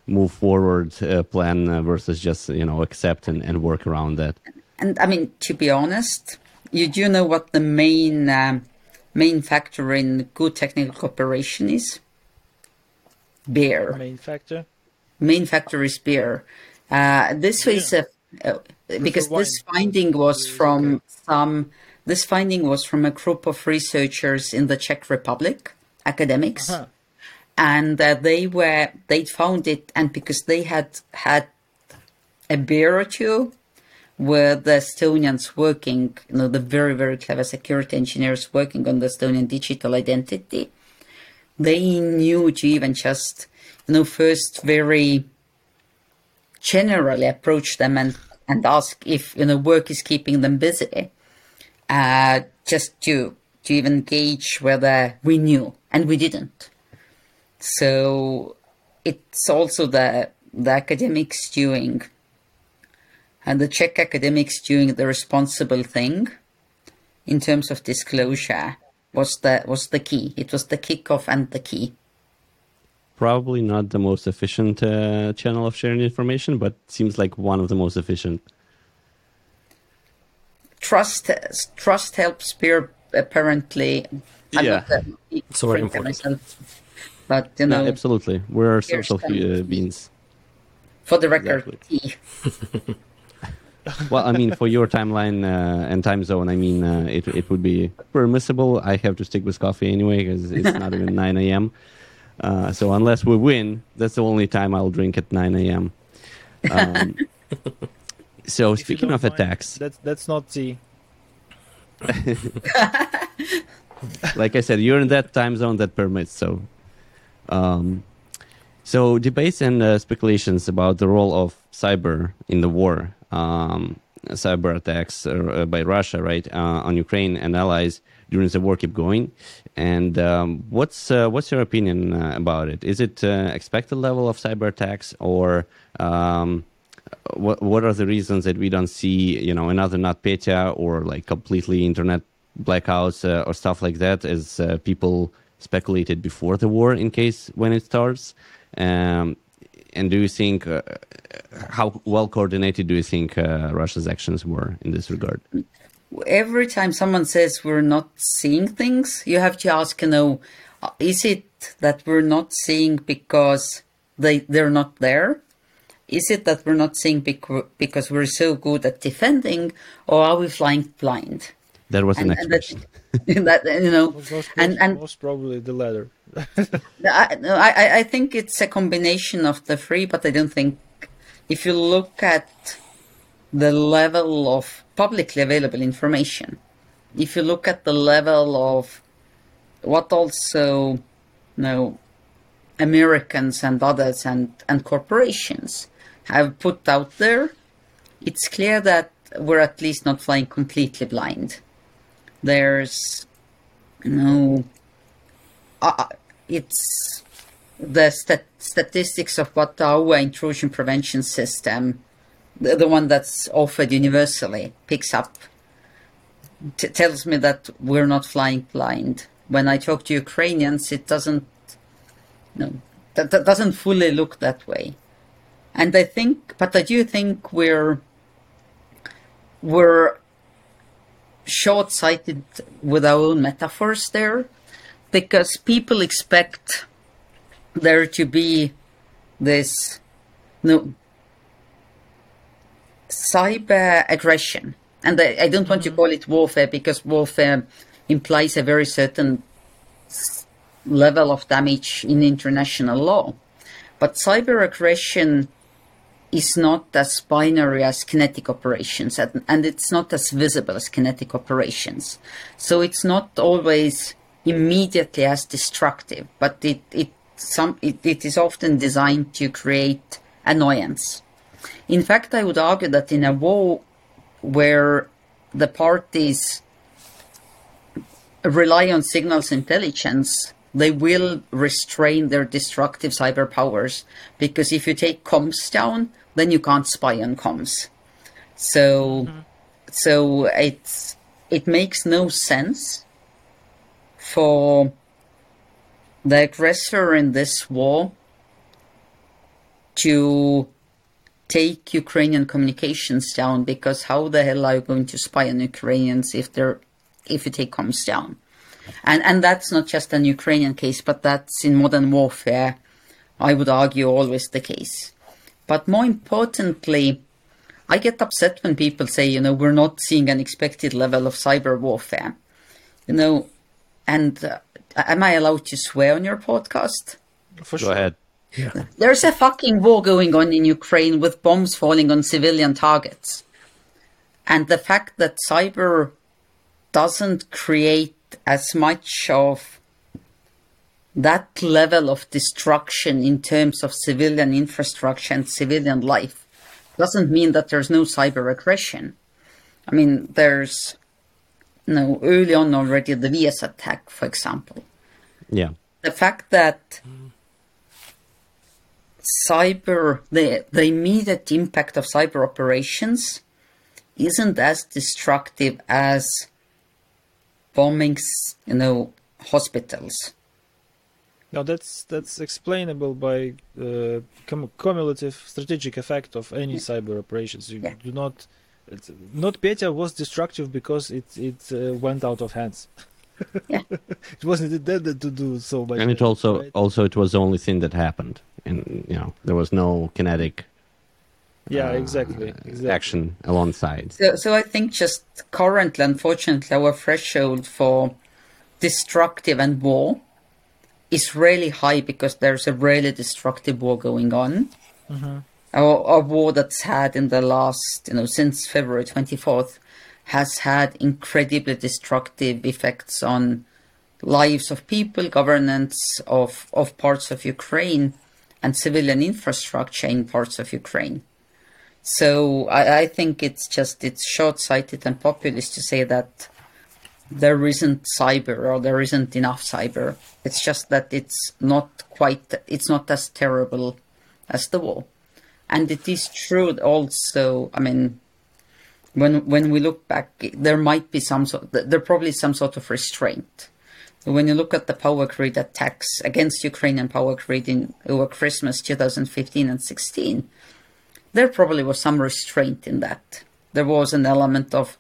move forward uh, plan uh, versus just you know accept and, and work around that. And I mean, to be honest, you do know what the main um, main factor in good technical cooperation is? Beer. Main factor. main factor is beer. Uh, this is a, uh, because this finding was from some. This finding was from a group of researchers in the Czech Republic, academics, Huh. and uh, they were they found it, and because they had had a beer or two, were the Estonians working, you know, the very very clever security engineers working on the Estonian digital identity. They knew to even just, you know, first very generally approach them and, and ask if you know work is keeping them busy uh, just to to even gauge whether we knew and we didn't. So it's also the the academics doing and the czech academics doing the responsible thing in terms of disclosure was the was the key it was the kickoff and the key Probably not the most efficient uh, channel of sharing information, but seems like one of the most efficient. trust trust helps beer apparently I'm Yeah. not a It's very important. myself. But you know, No, absolutely. We're social uh, beings. for the record, Exactly. Well, I mean, for your timeline uh, and time zone, I mean, uh, it it would be permissible. I have to stick with coffee anyway because it's not even 9 a.m. Uh, so unless we win, that's the only time I'll drink at 9 a.m. Um, so If speaking of mind, attacks, That's that's not tea. like I said, you're in that time zone that permits. So, um, so debates and uh, speculations about the role of cyber in the war, um, cyber attacks uh, by Russia, right, uh, on Ukraine and allies during the war keep going. And um, what's uh, what's your opinion about it? Is it expected level of cyber attacks, or um, what what are the reasons that we don't see, you know, another NotPetya or like completely internet blackouts or stuff like that, as people speculated before the war, in case when it starts? Um, and do you think uh, how well coordinated do you think uh, Russia's actions were in this regard? every time someone says we're not seeing things, you have to ask, you know, uh, is it that we're not seeing because they they're not there? Is it that we're not seeing bec- because we're so good at defending, or are we flying blind? That was the And- next and that- question. that you know, Most, most, and and most probably the latter. I, no, I, I think it's a combination of the three, but I don't think if you look at the level of publicly available information, if you look at the level of what also you know, Americans and others and, and corporations have put out there, it's clear that we're at least not flying completely blind. There's no uh, it's the stat- statistics of what our intrusion prevention system, the, the one that's offered universally, picks up, t- tells me that we're not flying blind. When I talk to Ukrainians, it doesn't, no, that, that doesn't fully look that way. And I think, but I do think we're, we're short-sighted with our own metaphors there because people expect there to be this no cyber aggression. And I, I don't want to mm-hmm. call it warfare because warfare implies a very certain level of damage in international law. But cyber aggression is not as binary as kinetic operations and, and it's not as visible as kinetic operations. So it's not always immediately as destructive but it it some it, it is often designed to create annoyance. In fact i would argue that in a war where the parties rely on signals intelligence they will restrain their destructive cyber powers because if you take comms down then you can't spy on comms so mm-hmm. so it's it makes no sense for the aggressor in this war to take Ukrainian communications down because how the hell are you going to spy on Ukrainians if they're if you take comms down? And and that's not just an Ukrainian case, but that's in modern warfare, I would argue always the case. But more importantly, I get upset when people say, you know, we're not seeing an expected level of cyber warfare. You know, and uh, am I allowed to swear on your podcast? For Go sure. ahead. There's a fucking war going on in Ukraine with bombs falling on civilian targets. And the fact that cyber doesn't create as much of that level of destruction in terms of civilian infrastructure and civilian life doesn't mean that there's no cyber aggression. I mean, there's, you know, early on already the Viasat attack, for example Yeah. the fact that cyber the the immediate impact of cyber operations isn't as destructive as bombings you know hospitals Now that's that's explainable by uh, cum- cumulative strategic effect of any cyber operations. You Yeah. do not. It's, NotPetya was destructive because it it uh, went out of hands. Yeah. it wasn't intended to do so much. and it also right? also it was the only thing that happened, and you know there was no kinetic yeah, uh, exactly, exactly. action alongside. So, so I think just currently, unfortunately, our threshold for destructive and war is really high because there's a really destructive war going on. Mm-hmm. A, a war that's had in the last, you know, since February 24th, has had incredibly destructive effects on lives of people, governance of, of parts of Ukraine, and civilian infrastructure in parts of Ukraine. So I, I think it's just it's short-sighted and populist to say that there isn't cyber or there isn't enough cyber. It's just that it's not quite it's not as terrible as the war. And it is true also, I mean when when we look back there might be some sort there probably some sort of restraint. When you look at the power grid attacks against Ukrainian power grid in over Christmas 2015 and 16, there probably was some restraint in that. There was an element of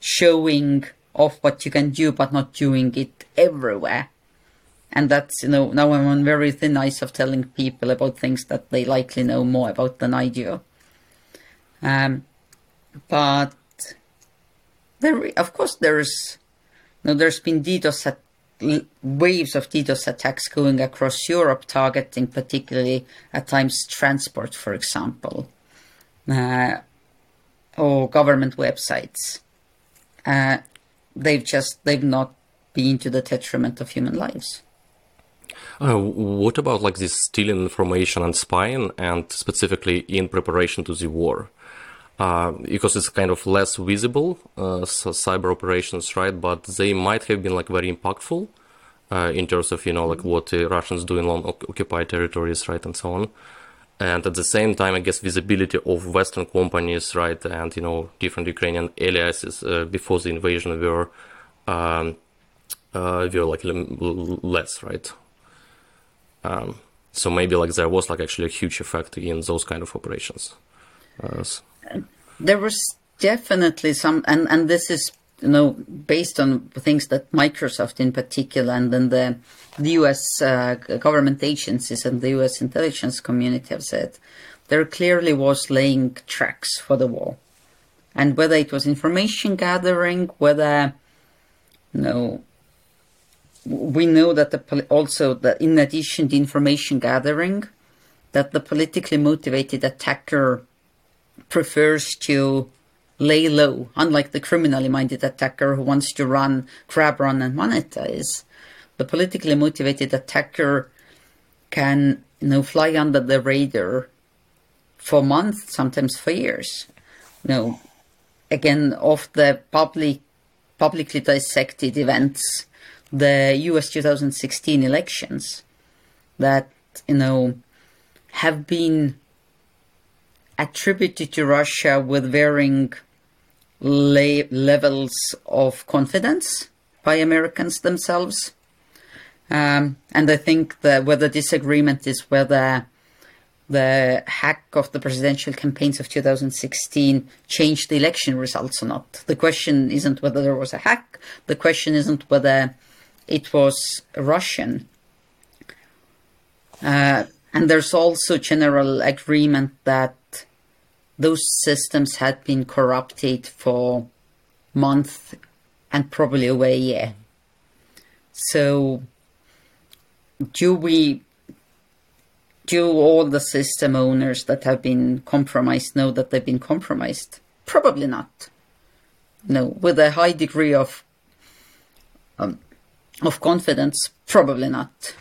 showing off what you can do, but not doing it everywhere. And that's, you know, now I'm on very thin ice of telling people about things that they likely know more about than I do. Um, but there, of course, there's, you know, there's been DDoS at, waves of DDoS attacks going across Europe, targeting particularly at times transport, for example uh, or government websites. Uh, they've just they've not been to the detriment of human lives. Uh, what about like this stealing information and spying, and specifically in preparation to the war? Uh, because it's kind of less visible, uh, so cyber operations, right? But they might have been like very impactful uh, in terms of you know like what the Russians do in long occupied territories, right, and so on. And at the same time, I guess visibility of Western companies, right, and you know different Ukrainian aliases uh, before the invasion were um, uh, were like less, right? Um, so maybe like there was like actually a huge effect in those kind of operations. Uh, s- There was definitely some, and and this is you know based on things that Microsoft in particular, and then the the U.S. Uh, government agencies and the U.S. intelligence community have said there clearly was laying tracks for the war, and whether it was information gathering, whether you know we know that the also that in addition to information gathering, that the politically motivated attacker prefers to lay low, unlike the criminally minded attacker who wants to run, grab, run, and monetize. The politically motivated attacker can you know fly under the radar for months, sometimes for years. You know, again, of the public publicly dissected events, the US 2016 elections that, you know, have been attributed to Russia with varying le- levels of confidence by Americans themselves. Um, and I think that whether disagreement is whether the hack of the presidential campaigns of 2016 changed the election results or not. The question isn't whether there was a hack. The question isn't whether it was Russian. Uh, and there's also general agreement that those systems had been corrupted for months and probably over a year. So, do we, do all the system owners that have been compromised know that they've been compromised? Probably not. No, with a high degree of um, of confidence, probably not.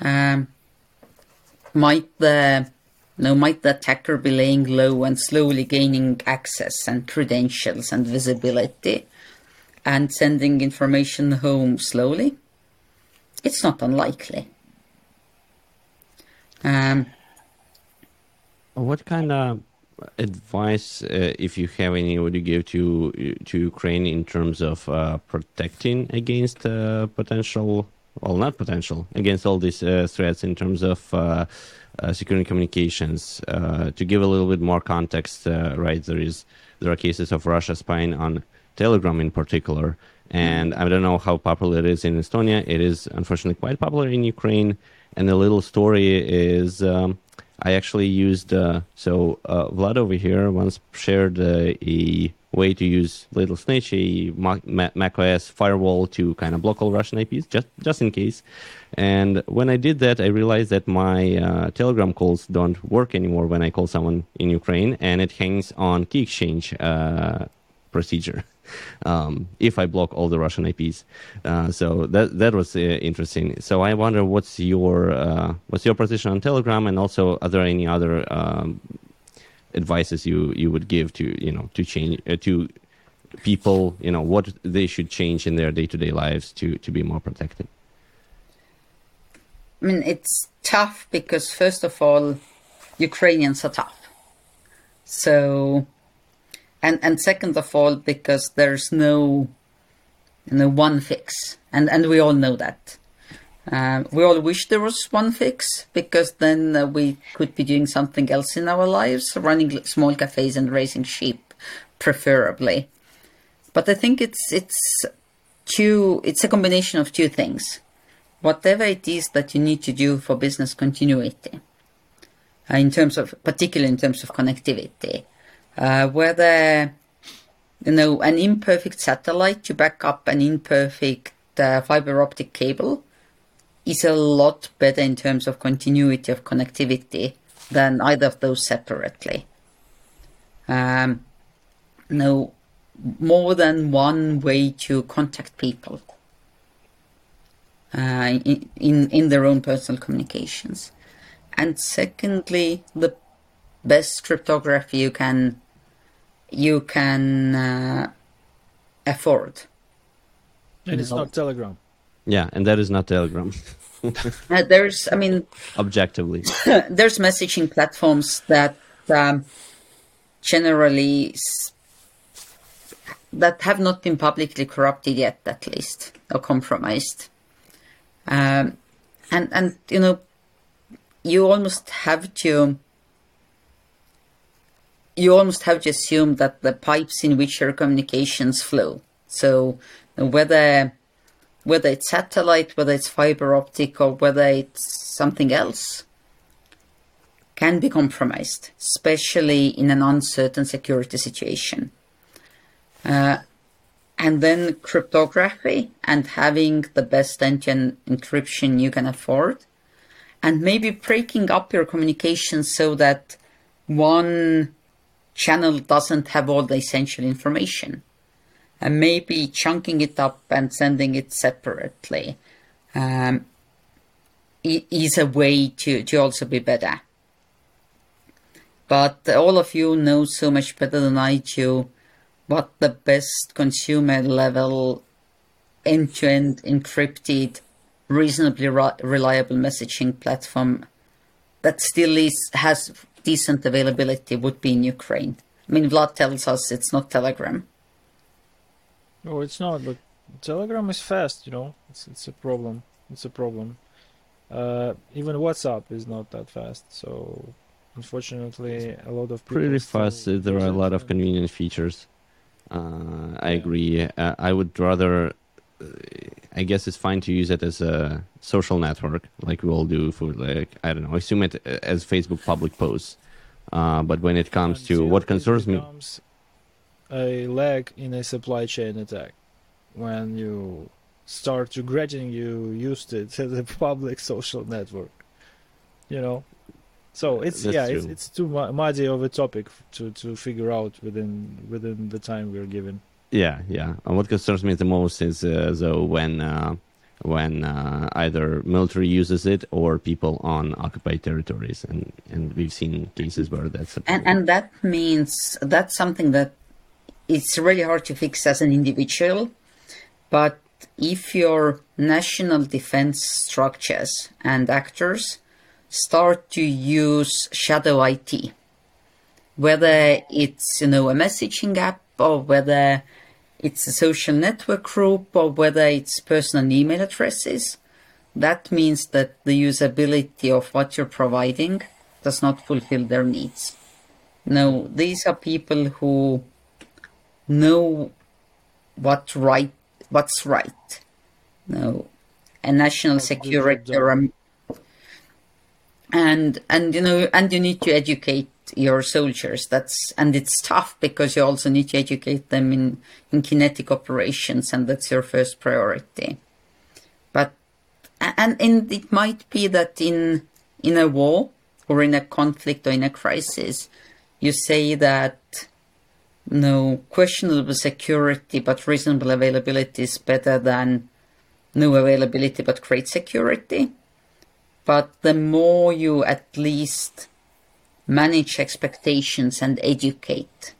Um, might the no, might the attacker be laying low and slowly gaining access and credentials and visibility and sending information home slowly? It's not unlikely. Um, What kind of advice, uh, if you have any, would you give to to Ukraine in terms of uh, protecting against uh, potential, well, not potential, against all these uh, threats in terms of uh, securing communications? Uh, to give a little bit more context, uh, right? There is there are cases of Russia spying on Telegram in particular, And I don't know how popular it is in Estonia. It is unfortunately quite popular in Ukraine. And the little story is um, I actually used, uh, so uh, Vlad over here once shared uh, a way to use Little Snitch, a macOS firewall to kind of block all Russian IPs, just, just in case. And when I did that, I realized that my uh, Telegram calls don't work anymore when I call someone in Ukraine, and it hangs on key exchange uh, procedure. Um, if I block all the Russian IPs, uh, so that that was uh, interesting. So I wonder what's your uh, what's your position on Telegram, and also are there any other um, advices you you would give to you know to change uh, to people you know what they should change in their day to day lives to to be more protected. I mean, it's tough because, first of all, Ukrainians are tough. So, and and second of all, because there's no, you know, one fix, and and we all know that. Uh, we all wish there was one fix because then uh, we could be doing something else in our lives, running small cafes and raising sheep, preferably. But I think it's it's two. It's a combination of two things whatever it is that you need to do for business continuity, uh, in terms of, particularly in terms of connectivity, uh, whether, you know, an imperfect satellite to back up an imperfect uh, fiber optic cable is a lot better in terms of continuity of connectivity than either of those separately. Um, no, more than one way to contact people uh, in, in their own personal communications. And secondly, the best cryptography you can you can uh, afford. And it's not Telegram. Yeah, and that is not Telegram. uh, there's, I mean, objectively, there's messaging platforms that um, generally that have not been publicly corrupted yet, at least, or compromised. Um, and and you know, you almost have to you almost have to assume that the pipes in which your communications flow. So whether whether it's satellite, whether it's fiber optic, or whether it's something else, can be compromised, especially in an uncertain security situation. Uh, and then cryptography and having the best engine encryption you can afford and maybe breaking up your communication so that one channel doesn't have all the essential information and maybe chunking it up and sending it separately um, is a way to, to also be better. But all of you know so much better than I do what the best consumer level end-to-end encrypted reasonably reliable messaging platform that still is has decent availability would be in Ukraine. I mean, Vlad tells us it's not Telegram. No, it's not. But Telegram is fast. You know, it's it's a problem. It's a problem. Uh, even WhatsApp is not that fast. So, unfortunately, a lot of people pretty fast. There are a lot of convenient features. Uh, I agree. Uh, I would rather. Uh, I guess it's fine to use it as a social network, like we all do for like I don't know. Assume it as Facebook public posts. Uh, but when it comes to what concerns me, a lag in a supply chain attack when you start regretting you used it as a public social network. You know, so it's That's yeah, it's, it's, too muddy of a topic to, to figure out within within the time we're given. Yeah, yeah. And what concerns me the most is uh, though when uh, when uh, either military uses it or people on occupied territories, and and we've seen cases where that's and and that means that's something that it's really hard to fix as an individual, but if your national defense structures and actors start to use shadow IT, whether it's you know a messaging app or whether it's a social network group or whether it's personal email addresses. That means that the usability of what you're providing does not fulfill their needs. Now, these are people who know what right what's right. No, a national security and and you know and you need to educate your soldiers. That's and it's tough because you also need to educate them in in kinetic operations, and that's your first priority. But and and it might be that in in a war or in a conflict or in a crisis, you say that no questionable security but reasonable availability is better than no availability but great security. But the more you at least manage expectations and educate,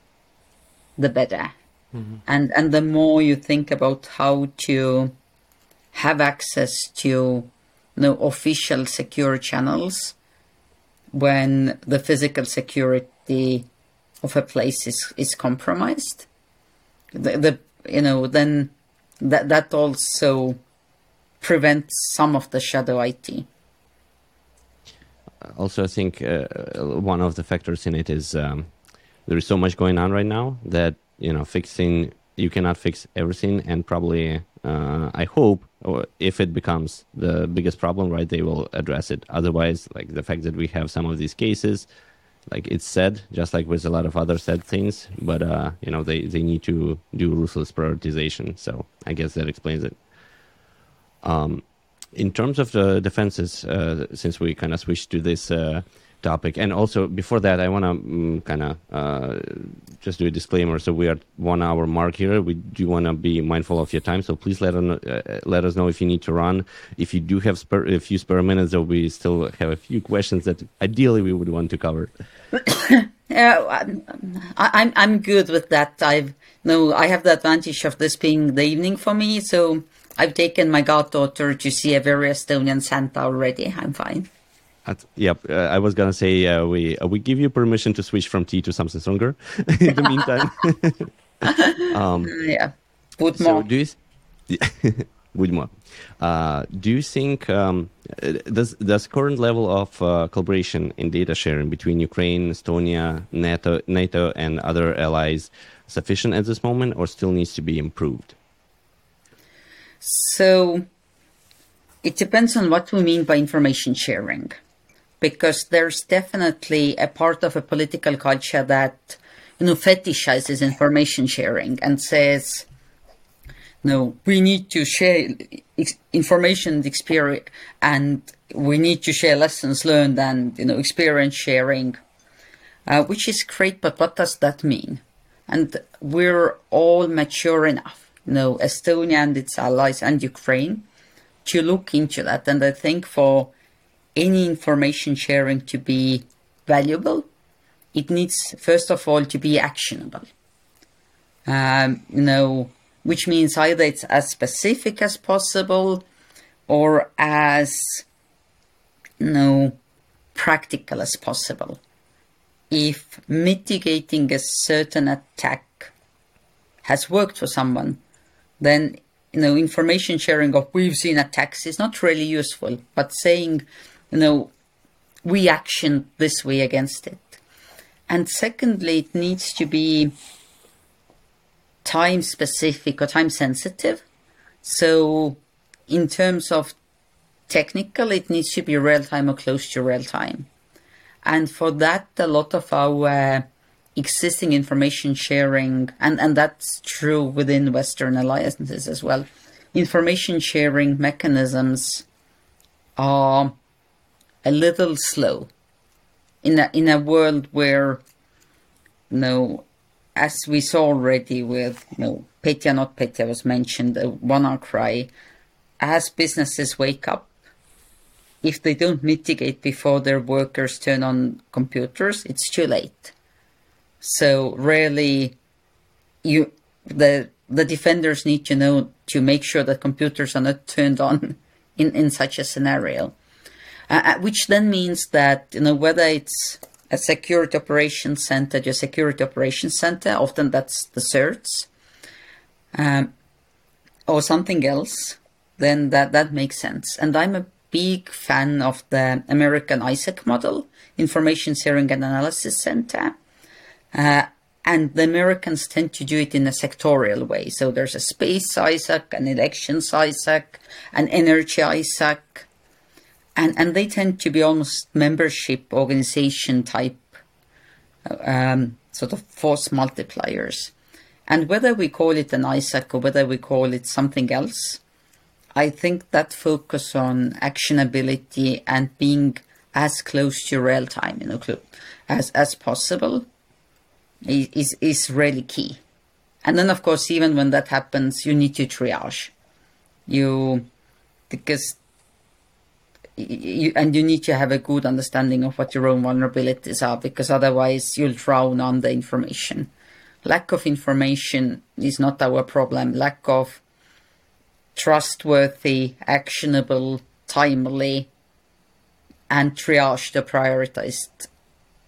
the better. Mm-hmm. And and the more you think about how to have access to you know, official secure channels when the physical security of a place is, is compromised. The, the you know then that that also prevents some of the shadow IT. Also, I think uh, one of the factors in it is um, there is so much going on right now that you know fixing you cannot fix everything, and probably uh, I hope or if it becomes the biggest problem, right, they will address it. Otherwise, like the fact that we have some of these cases, like it's said, just like with a lot of other said things, but uh, you know they they need to do ruthless prioritization. So I guess that explains it. Um, in terms of the defenses, uh, since we kind of switched to this uh, topic, and also before that, I want to um, kind of uh, just do a disclaimer. So we are one hour mark here. We do want to be mindful of your time. So please let us uh, let us know if you need to run. If you do have a few spare minutes, though, we still have a few questions that ideally we would want to cover. yeah, I'm I'm good with that. I've no, I have the advantage of this being the evening for me, so I've taken my goddaughter to see a very Estonian Santa already. I'm fine. At, yep, uh, I was gonna say uh, we uh, we give you permission to switch from tea to something stronger. in the meantime, um, yeah, Would so more. do you, would more. Uh, do you think um, does does current level of uh, collaboration in data sharing between Ukraine, Estonia, NATO, NATO, and other allies sufficient at this moment, or still needs to be improved? So it depends on what we mean by information sharing, because there's definitely a part of a political culture that you know fetishizes information sharing and says, no, we need to share information experience, and we need to share lessons learned and you know experience sharing, uh, which is great. But what does that mean? And we're all mature enough you know, Estonia and its allies and Ukraine to look into that. And I think for any information sharing to be valuable, it needs, first of all, to be actionable. Um, you know, which means either it's as specific as possible or as, you know, practical as possible. If mitigating a certain attack has worked for someone, then you know information sharing of we've seen attacks is not really useful but saying you know we action this way against it. And secondly it needs to be time specific or time sensitive. So in terms of technical it needs to be real time or close to real time. And for that a lot of our uh, existing information sharing, and, and that's true within Western alliances as well. Information sharing mechanisms are a little slow in a, in a world where, you know, as we saw already with, you know, Petya NotPetya was mentioned, uh, the WannaCry, as businesses wake up, if they don't mitigate before their workers turn on computers, it's too late. So really, you the the defenders need to know to make sure that computers are not turned on in, in such a scenario. Uh, uh which then means that you know whether it's a security operations center, your security operations center, often that's the certs, um, or something else, then that that makes sense. And I'm a big fan of the American ISAC model, Information Sharing and Analysis Center, uh, and the Americans tend to do it in a sectorial way. So there's a space ISAC, an elections ISAC, an energy ISAC, and, and they tend to be almost membership organization type um, sort of force multipliers. And whether we call it an ISAC or whether we call it something else, I think that focus on actionability and being as close to real time, you know, as as possible, is is really key. And then, of course, even when that happens, you need to triage. You because you, and you need to have a good understanding of what your own vulnerabilities are because otherwise you'll drown on the information. Lack of information is not our problem. Lack of trustworthy, actionable, timely, and triage the prioritized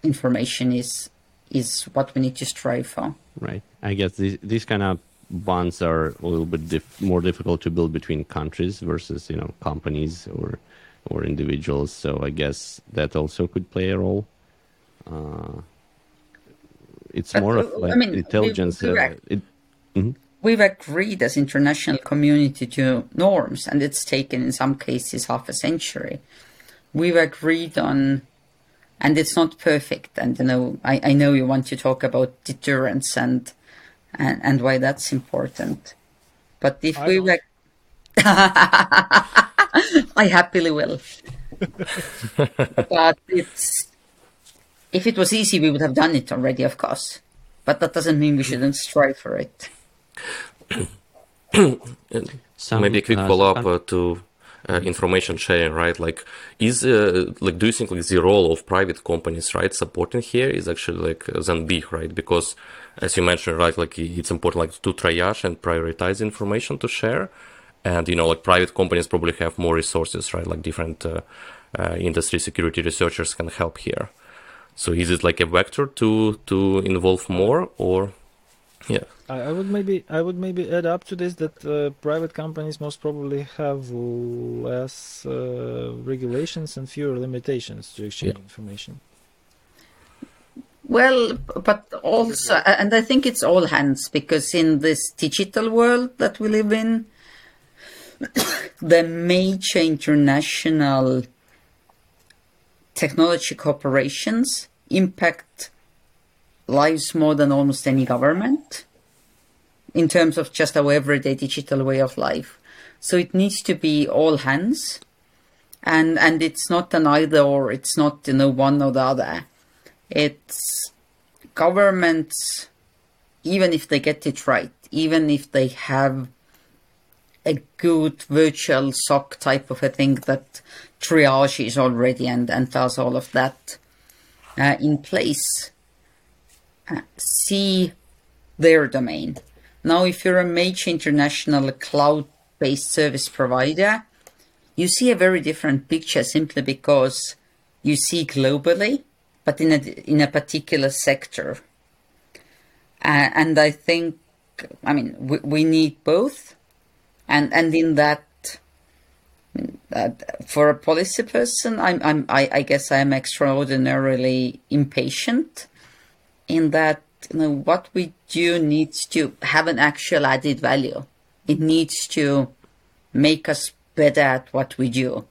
information is is what we need to strive for. Right. I guess these these kind of bonds are a little bit dif- more difficult to build between countries versus you know companies or or individuals. So I guess that also could play a role. Uh, it's but, more of like I mean, intelligence. We, uh, it, mm-hmm. We've agreed as international community to norms, and it's taken in some cases half a century. We've agreed on, and it's not perfect. And you know, I, I know you want to talk about deterrence and and, and why that's important. But if I we were I happily will. but it's if it was easy, we would have done it already, of course. But that doesn't mean we shouldn't strive for it. Some, Maybe a quick uh, follow up uh, to uh, information sharing, right? Like, is uh, like, do you think like the role of private companies, right, supporting here is actually like then big, right? Because as you mentioned, right, like it's important like to triage and prioritize information to share, and you know like private companies probably have more resources right? Like different uh, uh, industry security researchers can help here. So is it like a vector to to involve more or yeah? I, I would maybe i would maybe add up to this that uh, private companies most probably have less uh, regulations and fewer limitations to exchange yeah. information. Well, but also, and I think it's all hands because in this digital world that we live in, the major international technology corporations impact lives more than almost any government in terms of just our everyday digital way of life. So it needs to be all hands and and it's not an either or it's not you know one or the other. It's governments even if they get it right, even if they have a good virtual SOC type of a thing that triages already and, and does all of that uh, in place. Uh, see their domain. Now, if you're a major international cloud based service provider, you see a very different picture simply because you see globally, but in a, in a particular sector. Uh, and I think, I mean, we, we need both and and in that for a policy person, I'm, I'm, I, I guess I'm extraordinarily impatient in that you know, what we do needs to have an actual added value. It needs to make us better at what we do.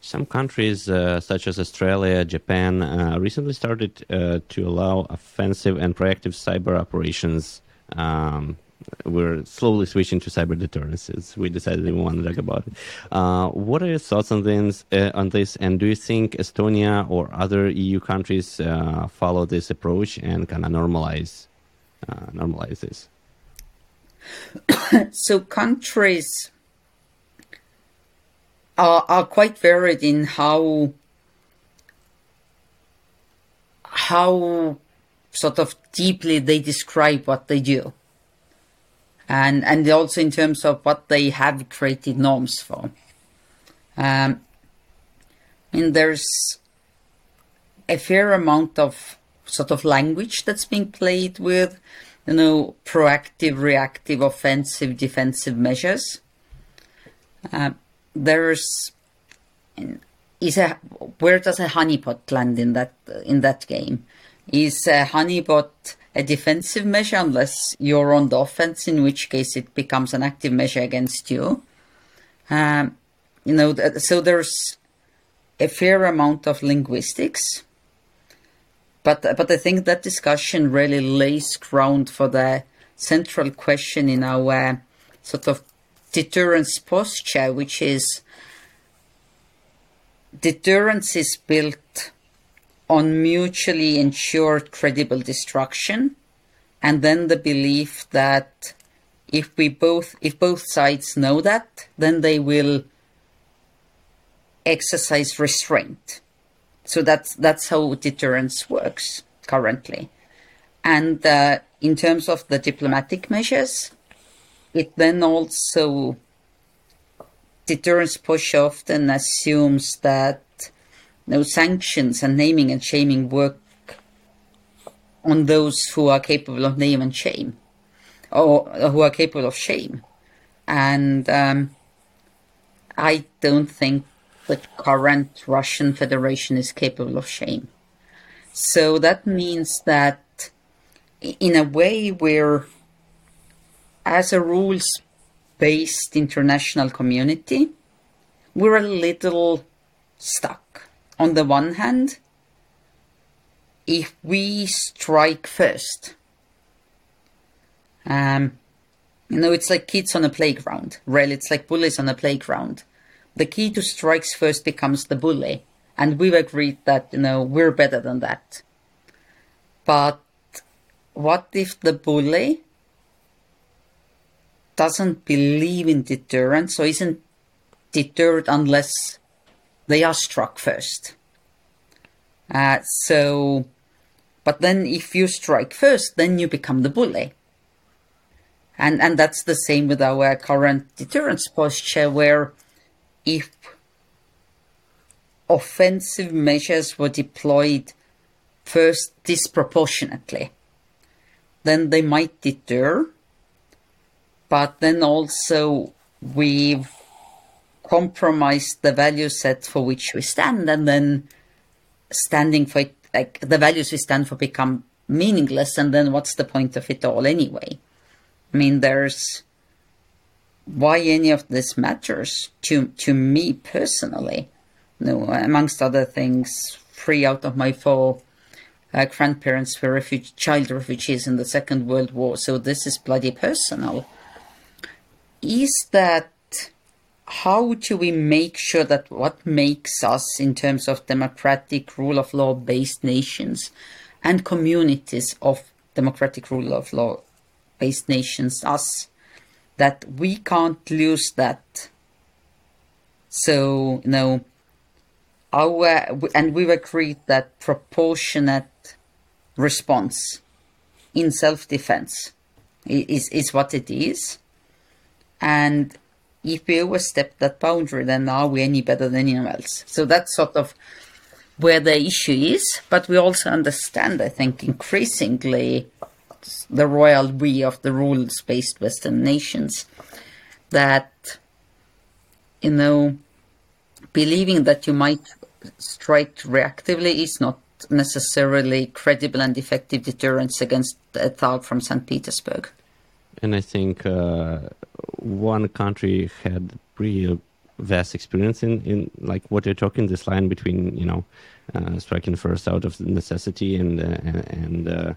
Some countries, uh, such as Australia, Japan, uh, recently started uh, to allow offensive and proactive cyber operations um, we're slowly switching to cyber deterrence. We decided we want to talk about it. Uh, what are your thoughts on this? Uh, on this, and do you think Estonia or other EU countries uh, follow this approach and kind of normalize uh, normalize this? so countries are, are quite varied in how how sort of deeply they describe what they do and and also in terms of what they have created norms for. Um, mean, there's a fair amount of sort of language that's being played with, you know, proactive, reactive, offensive, defensive measures. Uh, there's is a where does a honeypot land in that in that game? Is a honeypot a defensive measure unless you're on the offense, in which case it becomes an active measure against you? Um, you know, so there's a fair amount of linguistics, but but I think that discussion really lays ground for the central question in our sort of deterrence posture, which is deterrence is built on mutually ensured credible destruction, and then the belief that if we both if both sides know that, then they will exercise restraint. So that's that's how deterrence works currently. And uh, in terms of the diplomatic measures, it then also deterrence push often assumes that no sanctions and naming and shaming work on those who are capable of name and shame, or who are capable of shame. And um, I don't think the current Russian Federation is capable of shame. So that means that in a way we're, as a rules based international community, we're a little stuck. On the one hand, if we strike first, um, you know, it's like kids on a playground. Really, it's like bullies on a playground the key to strikes first becomes the bully. And we've agreed that, you know, we're better than that. But what if the bully doesn't believe in deterrence or isn't deterred unless they are struck first? Uh, so, but then if you strike first, then you become the bully. And, and that's the same with our current deterrence posture where if offensive measures were deployed first disproportionately, then they might deter, but then also we've compromised the value set for which we stand, and then standing for it, like the values we stand for become meaningless, and then what's the point of it all anyway? I mean, there's why any of this matters to to me personally. You know, amongst other things, three out of my four uh, grandparents were refuge- child refugees in the Second World War, so this is bloody personal. Is that how do we make sure that what makes us, in terms of democratic rule of law based nations and communities of democratic rule of law based nations, us, that we can't lose that. So, you know, our, and we've agreed that proportionate response in self defense is, is what it is. And if we overstep that boundary, then are we any better than anyone else? So that's sort of where the issue is. But we also understand, I think, increasingly the royal we of the rules based Western nations that, you know, believing that you might strike reactively is not necessarily credible and effective deterrence against a thug from St. Petersburg. And I think uh, one country had pretty vast experience in, in like what you're talking this line between you know uh, striking first out of necessity and uh, and, and uh,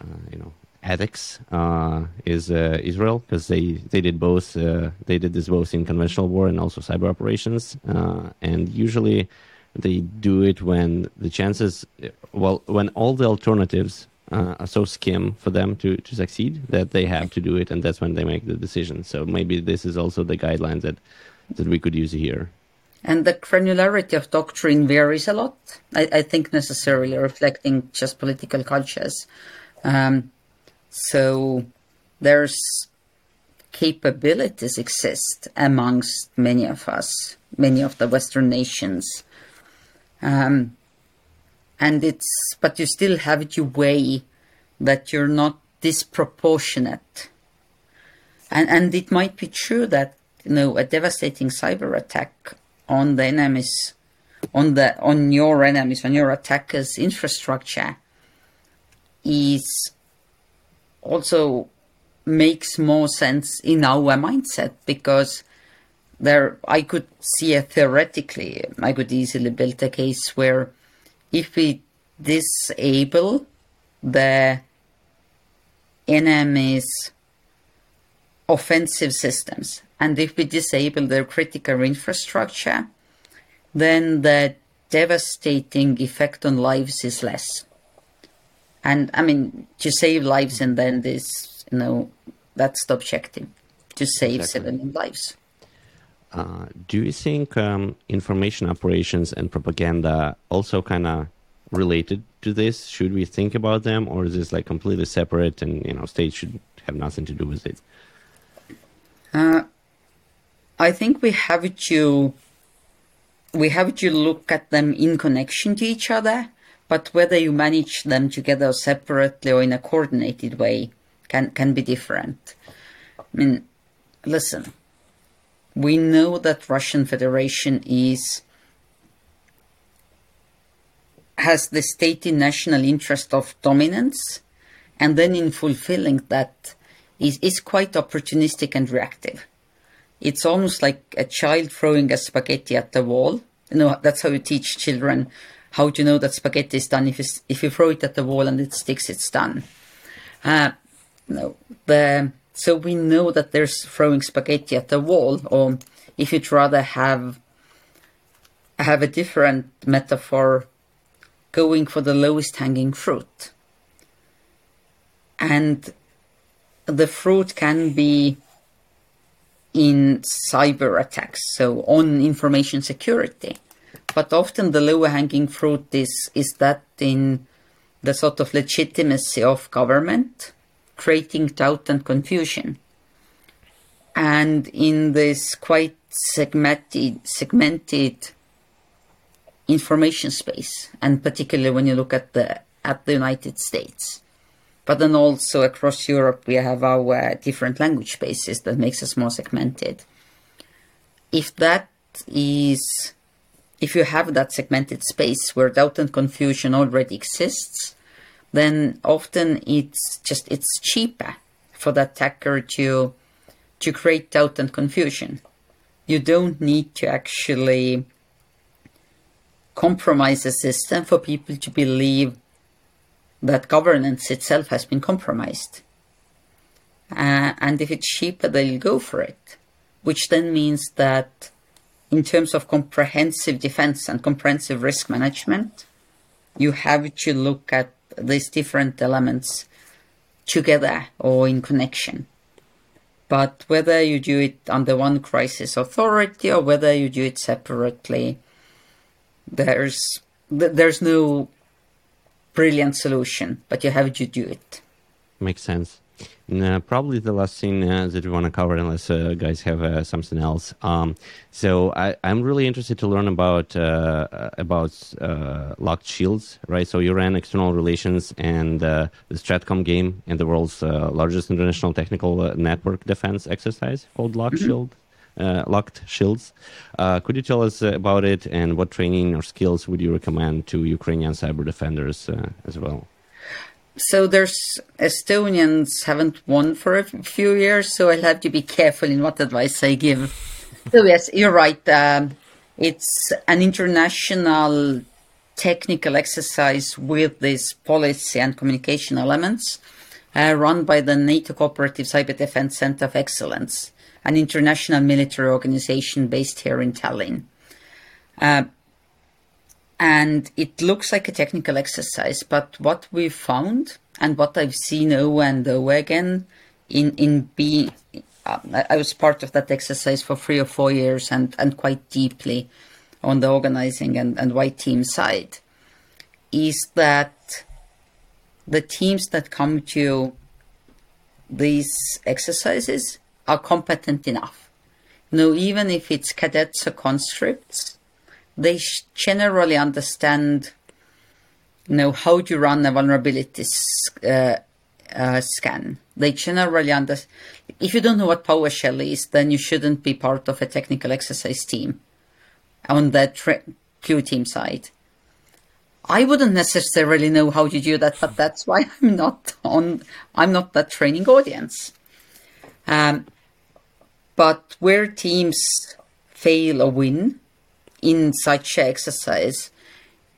uh, you know ethics uh, is uh, Israel because they they did both they did this both in conventional war and also cyber operations and usually they do it when the chances well when all the alternatives uh, so skim for them to, to succeed that they have to do it and that's when they make the decision. So maybe this is also the guidelines that that we could use here. And the granularity of doctrine varies a lot i, I think necessarily reflecting just political cultures. Um, so there's capabilities exist amongst many of us, many of the Western nations. Um, and it's, but you still have it your way that you're not disproportionate. And, and it might be true that, you know, a devastating cyber attack on the enemies, on the, on your enemies, on your attackers' infrastructure is also makes more sense in our mindset because there I could see a theoretically I could easily build a case where if we disable the enemy's offensive systems and if we disable their critical infrastructure then the devastating effect on lives is less and I mean to save lives and then this you know that's the objective to save Exactly. civilian lives Uh, do you think um, information operations and propaganda also kind of related to this? Should we think about them, or is this like completely separate, and you know, state should have nothing to do with it? I think we have to we have to look at them in connection to each other, but whether you manage them together separately or in a coordinated way can can be different. I mean, listen, we know that Russian Federation is has the stated national interest of dominance, and then in fulfilling that is, is quite opportunistic and reactive it's almost like a child throwing a spaghetti at the wall. You know, that's how you teach children how to know that spaghetti is done. If, if you throw it at the wall and it sticks, it's done. Uh, no, the, so we know that there's throwing spaghetti at the wall, or if you'd rather have have a different metaphor, going for the lowest hanging fruit. And the fruit can be in cyber attacks, so on information security. But often the lower hanging fruit is, is that in the sort of legitimacy of government, creating doubt and confusion. And in this quite segmented, segmented information space, and particularly when you look at the at the United States. But then also across Europe, we have our different language bases that makes us more segmented. If that is, if you have that segmented space where doubt and confusion already exists, then often it's just it's cheaper for the attacker to to create doubt and confusion. You don't need to actually compromise the system for people to believe that governance itself has been compromised. Uh, and if it's cheaper, they'll go for it, which then means that in terms of comprehensive defense and comprehensive risk management, you have to look at these different elements together or in connection. But whether you do it under one crisis authority or whether you do it separately, there's there's no brilliant solution, but you have to do it. Makes sense. Uh, probably the last thing uh, that we want to cover, unless uh, guys have uh, something else. Um, so I, I'm really interested to learn about uh, about uh, locked shields, right? So you ran external relations and uh, the Stratcom game and the world's uh, largest international technical network defense exercise called Locked Shield. Uh, locked shields. Uh, could you tell us about it and what training or skills would you recommend to Ukrainian cyber defenders uh, as well? So there's Estonians haven't won for a few years, so I'll have to be careful in what advice I give. so yes, you're right. Um, it's an international technical exercise with this policy and communication elements, uh, run by the NATO Cooperative Cyber Defense Center of Excellence, an international military organization based here in Tallinn. Uh, and it looks like a technical exercise, but what we found and what I've seen over and over again in in being, uh, I was part of that exercise for three or four years and and quite deeply on the organizing and and white team side, is that the teams that come to these exercises are competent enough. No, even if it's cadets or conscripts, they generally understand you know how to run a vulnerability uh, uh, scan they generally understand if you don't know what powershell is then you shouldn't be part of a technical exercise team on the crew team side I wouldn't necessarily know how to do that, but that's why I'm not on. I'm not that training audience. Um, but where teams fail or win in such exercise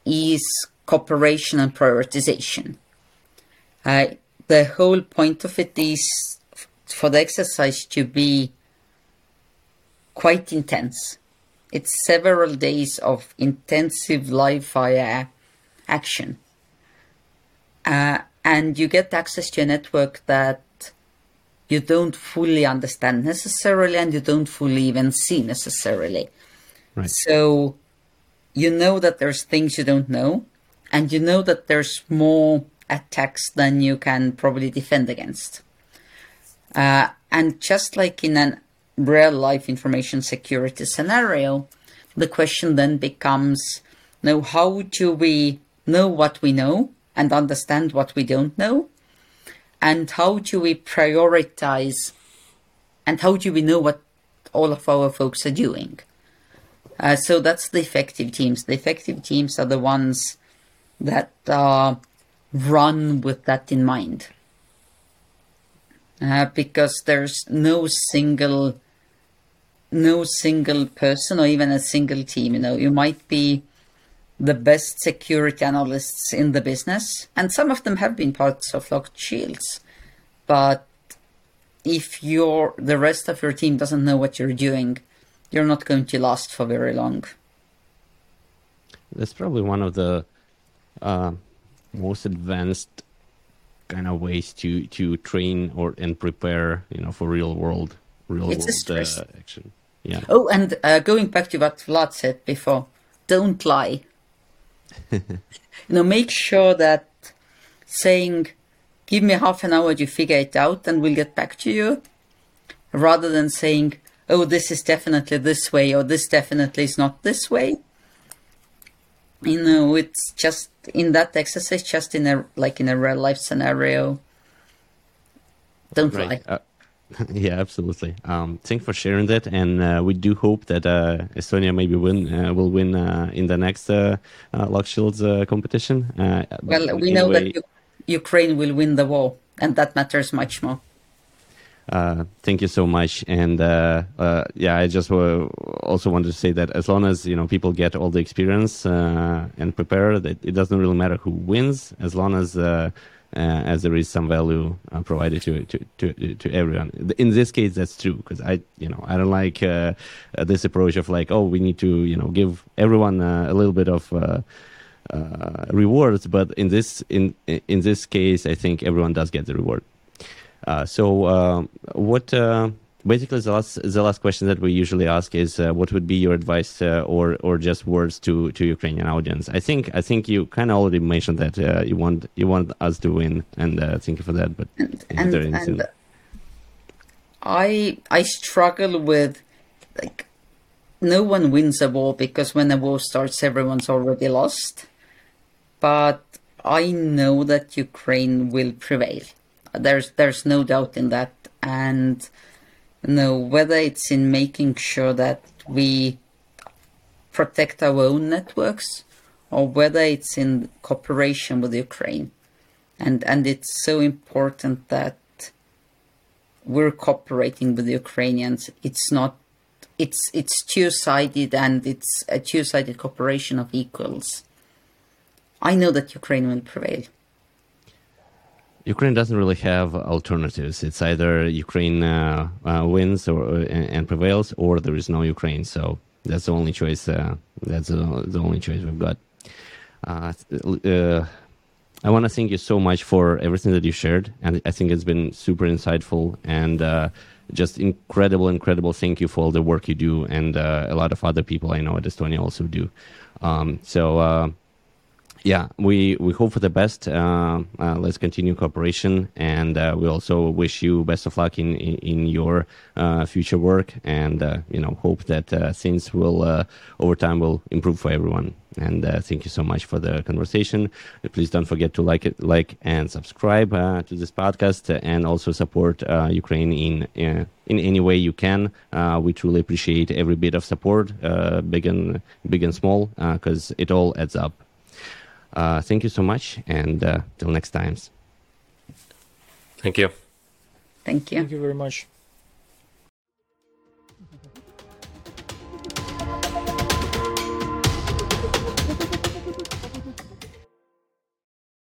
is cooperation and prioritization. Uh, the whole point of it is for the exercise to be quite intense. It's several days of intensive live fire action. Uh, and you get access to a network that you don't fully understand necessarily and you don't fully even see necessarily. Right. So you know that there's things you don't know and you know that there's more attacks than you can probably defend against. Uh, and just like in a real life information security scenario, the question then becomes now, how do we know what we know and understand what we don't know? And how do we prioritize and how do we know what all of our folks are doing? Uh, so that's the effective teams. The effective teams are the ones that uh, run with that in mind. Uh, because there's no single no single person or even a single team you know you might be the best security analysts in the business and some of them have been parts of locked shields but if your the rest of your team doesn't know what you're doing you're not going to last for very long That's probably one of the uh, most advanced kind of ways to to train or and prepare you know for real world real It's a world stress. uh, action. Yeah. oh and uh, going back to what vlad said before don't lie you know make sure that saying give me half an hour to figure it out and we'll get back to you rather than saying oh this is definitely this way or this definitely is not this way you know it's just in that exercise just in a like in a real life scenario don't lie Uh, yeah, absolutely. Um, thanks for sharing that, and uh, we do hope that uh, Estonia maybe win uh, will win uh, in the next uh, uh, Locked Shields uh, competition. Uh, well we know anyway, that ukraine will win the war and that matters much more Uh, thank you so much. And uh, uh, yeah, I just uh, also wanted to say that as long as you know people get all the experience uh, and prepare, that it doesn't really matter who wins, as long as as there is some value provided to, to to to everyone. In this case, that's true because I you know I don't like this approach of like oh we need to you know give everyone a little bit of. Rewards, but in this in in this case, I think everyone does get the reward. Uh, so, um, what uh, basically the last the last question that we usually ask is, uh, what would be your advice uh, or or just words to to Ukrainian audience? I think I think you kind of already mentioned that uh, you want you want us to win, and uh, thank you for that. But and and, and I I struggle with like no one wins a war because when a war starts everyone's already lost. But I know that Ukraine will prevail. There's there's no doubt in that and you know whether it's in making sure that we protect our own networks or whether it's in cooperation with Ukraine. And and it's so important that we're cooperating with the Ukrainians. It's not it's it's two-sided and it's a two-sided cooperation of equals. I know that Ukraine will prevail. Ukraine doesn't really have alternatives. It's either Ukraine uh, uh, wins or and, and prevails, or there is no Ukraine. So that's the only choice. Uh, that's the, only choice we've got. Uh, uh, I want to thank you so much for everything that you shared, and I think it's been super insightful and uh, just incredible, incredible. Thank you for all the work you do, and uh, a lot of other people I know at Estonia also do. Um, so. Yeah, we, we hope for the best. Uh, uh, let's continue cooperation, and uh, we also wish you best of luck in in, in your uh, future work, and uh, you know hope that uh, things will over time will improve for everyone. And thank you so much for the conversation. Please don't forget to like it, like and subscribe to this podcast, and also support uh, Ukraine in in any way you can. Uh, we truly appreciate every bit of support, big and big and small, because it all adds up. Uh, thank you so much, and uh, till next times. Thank you. Thank you. Thank you very much.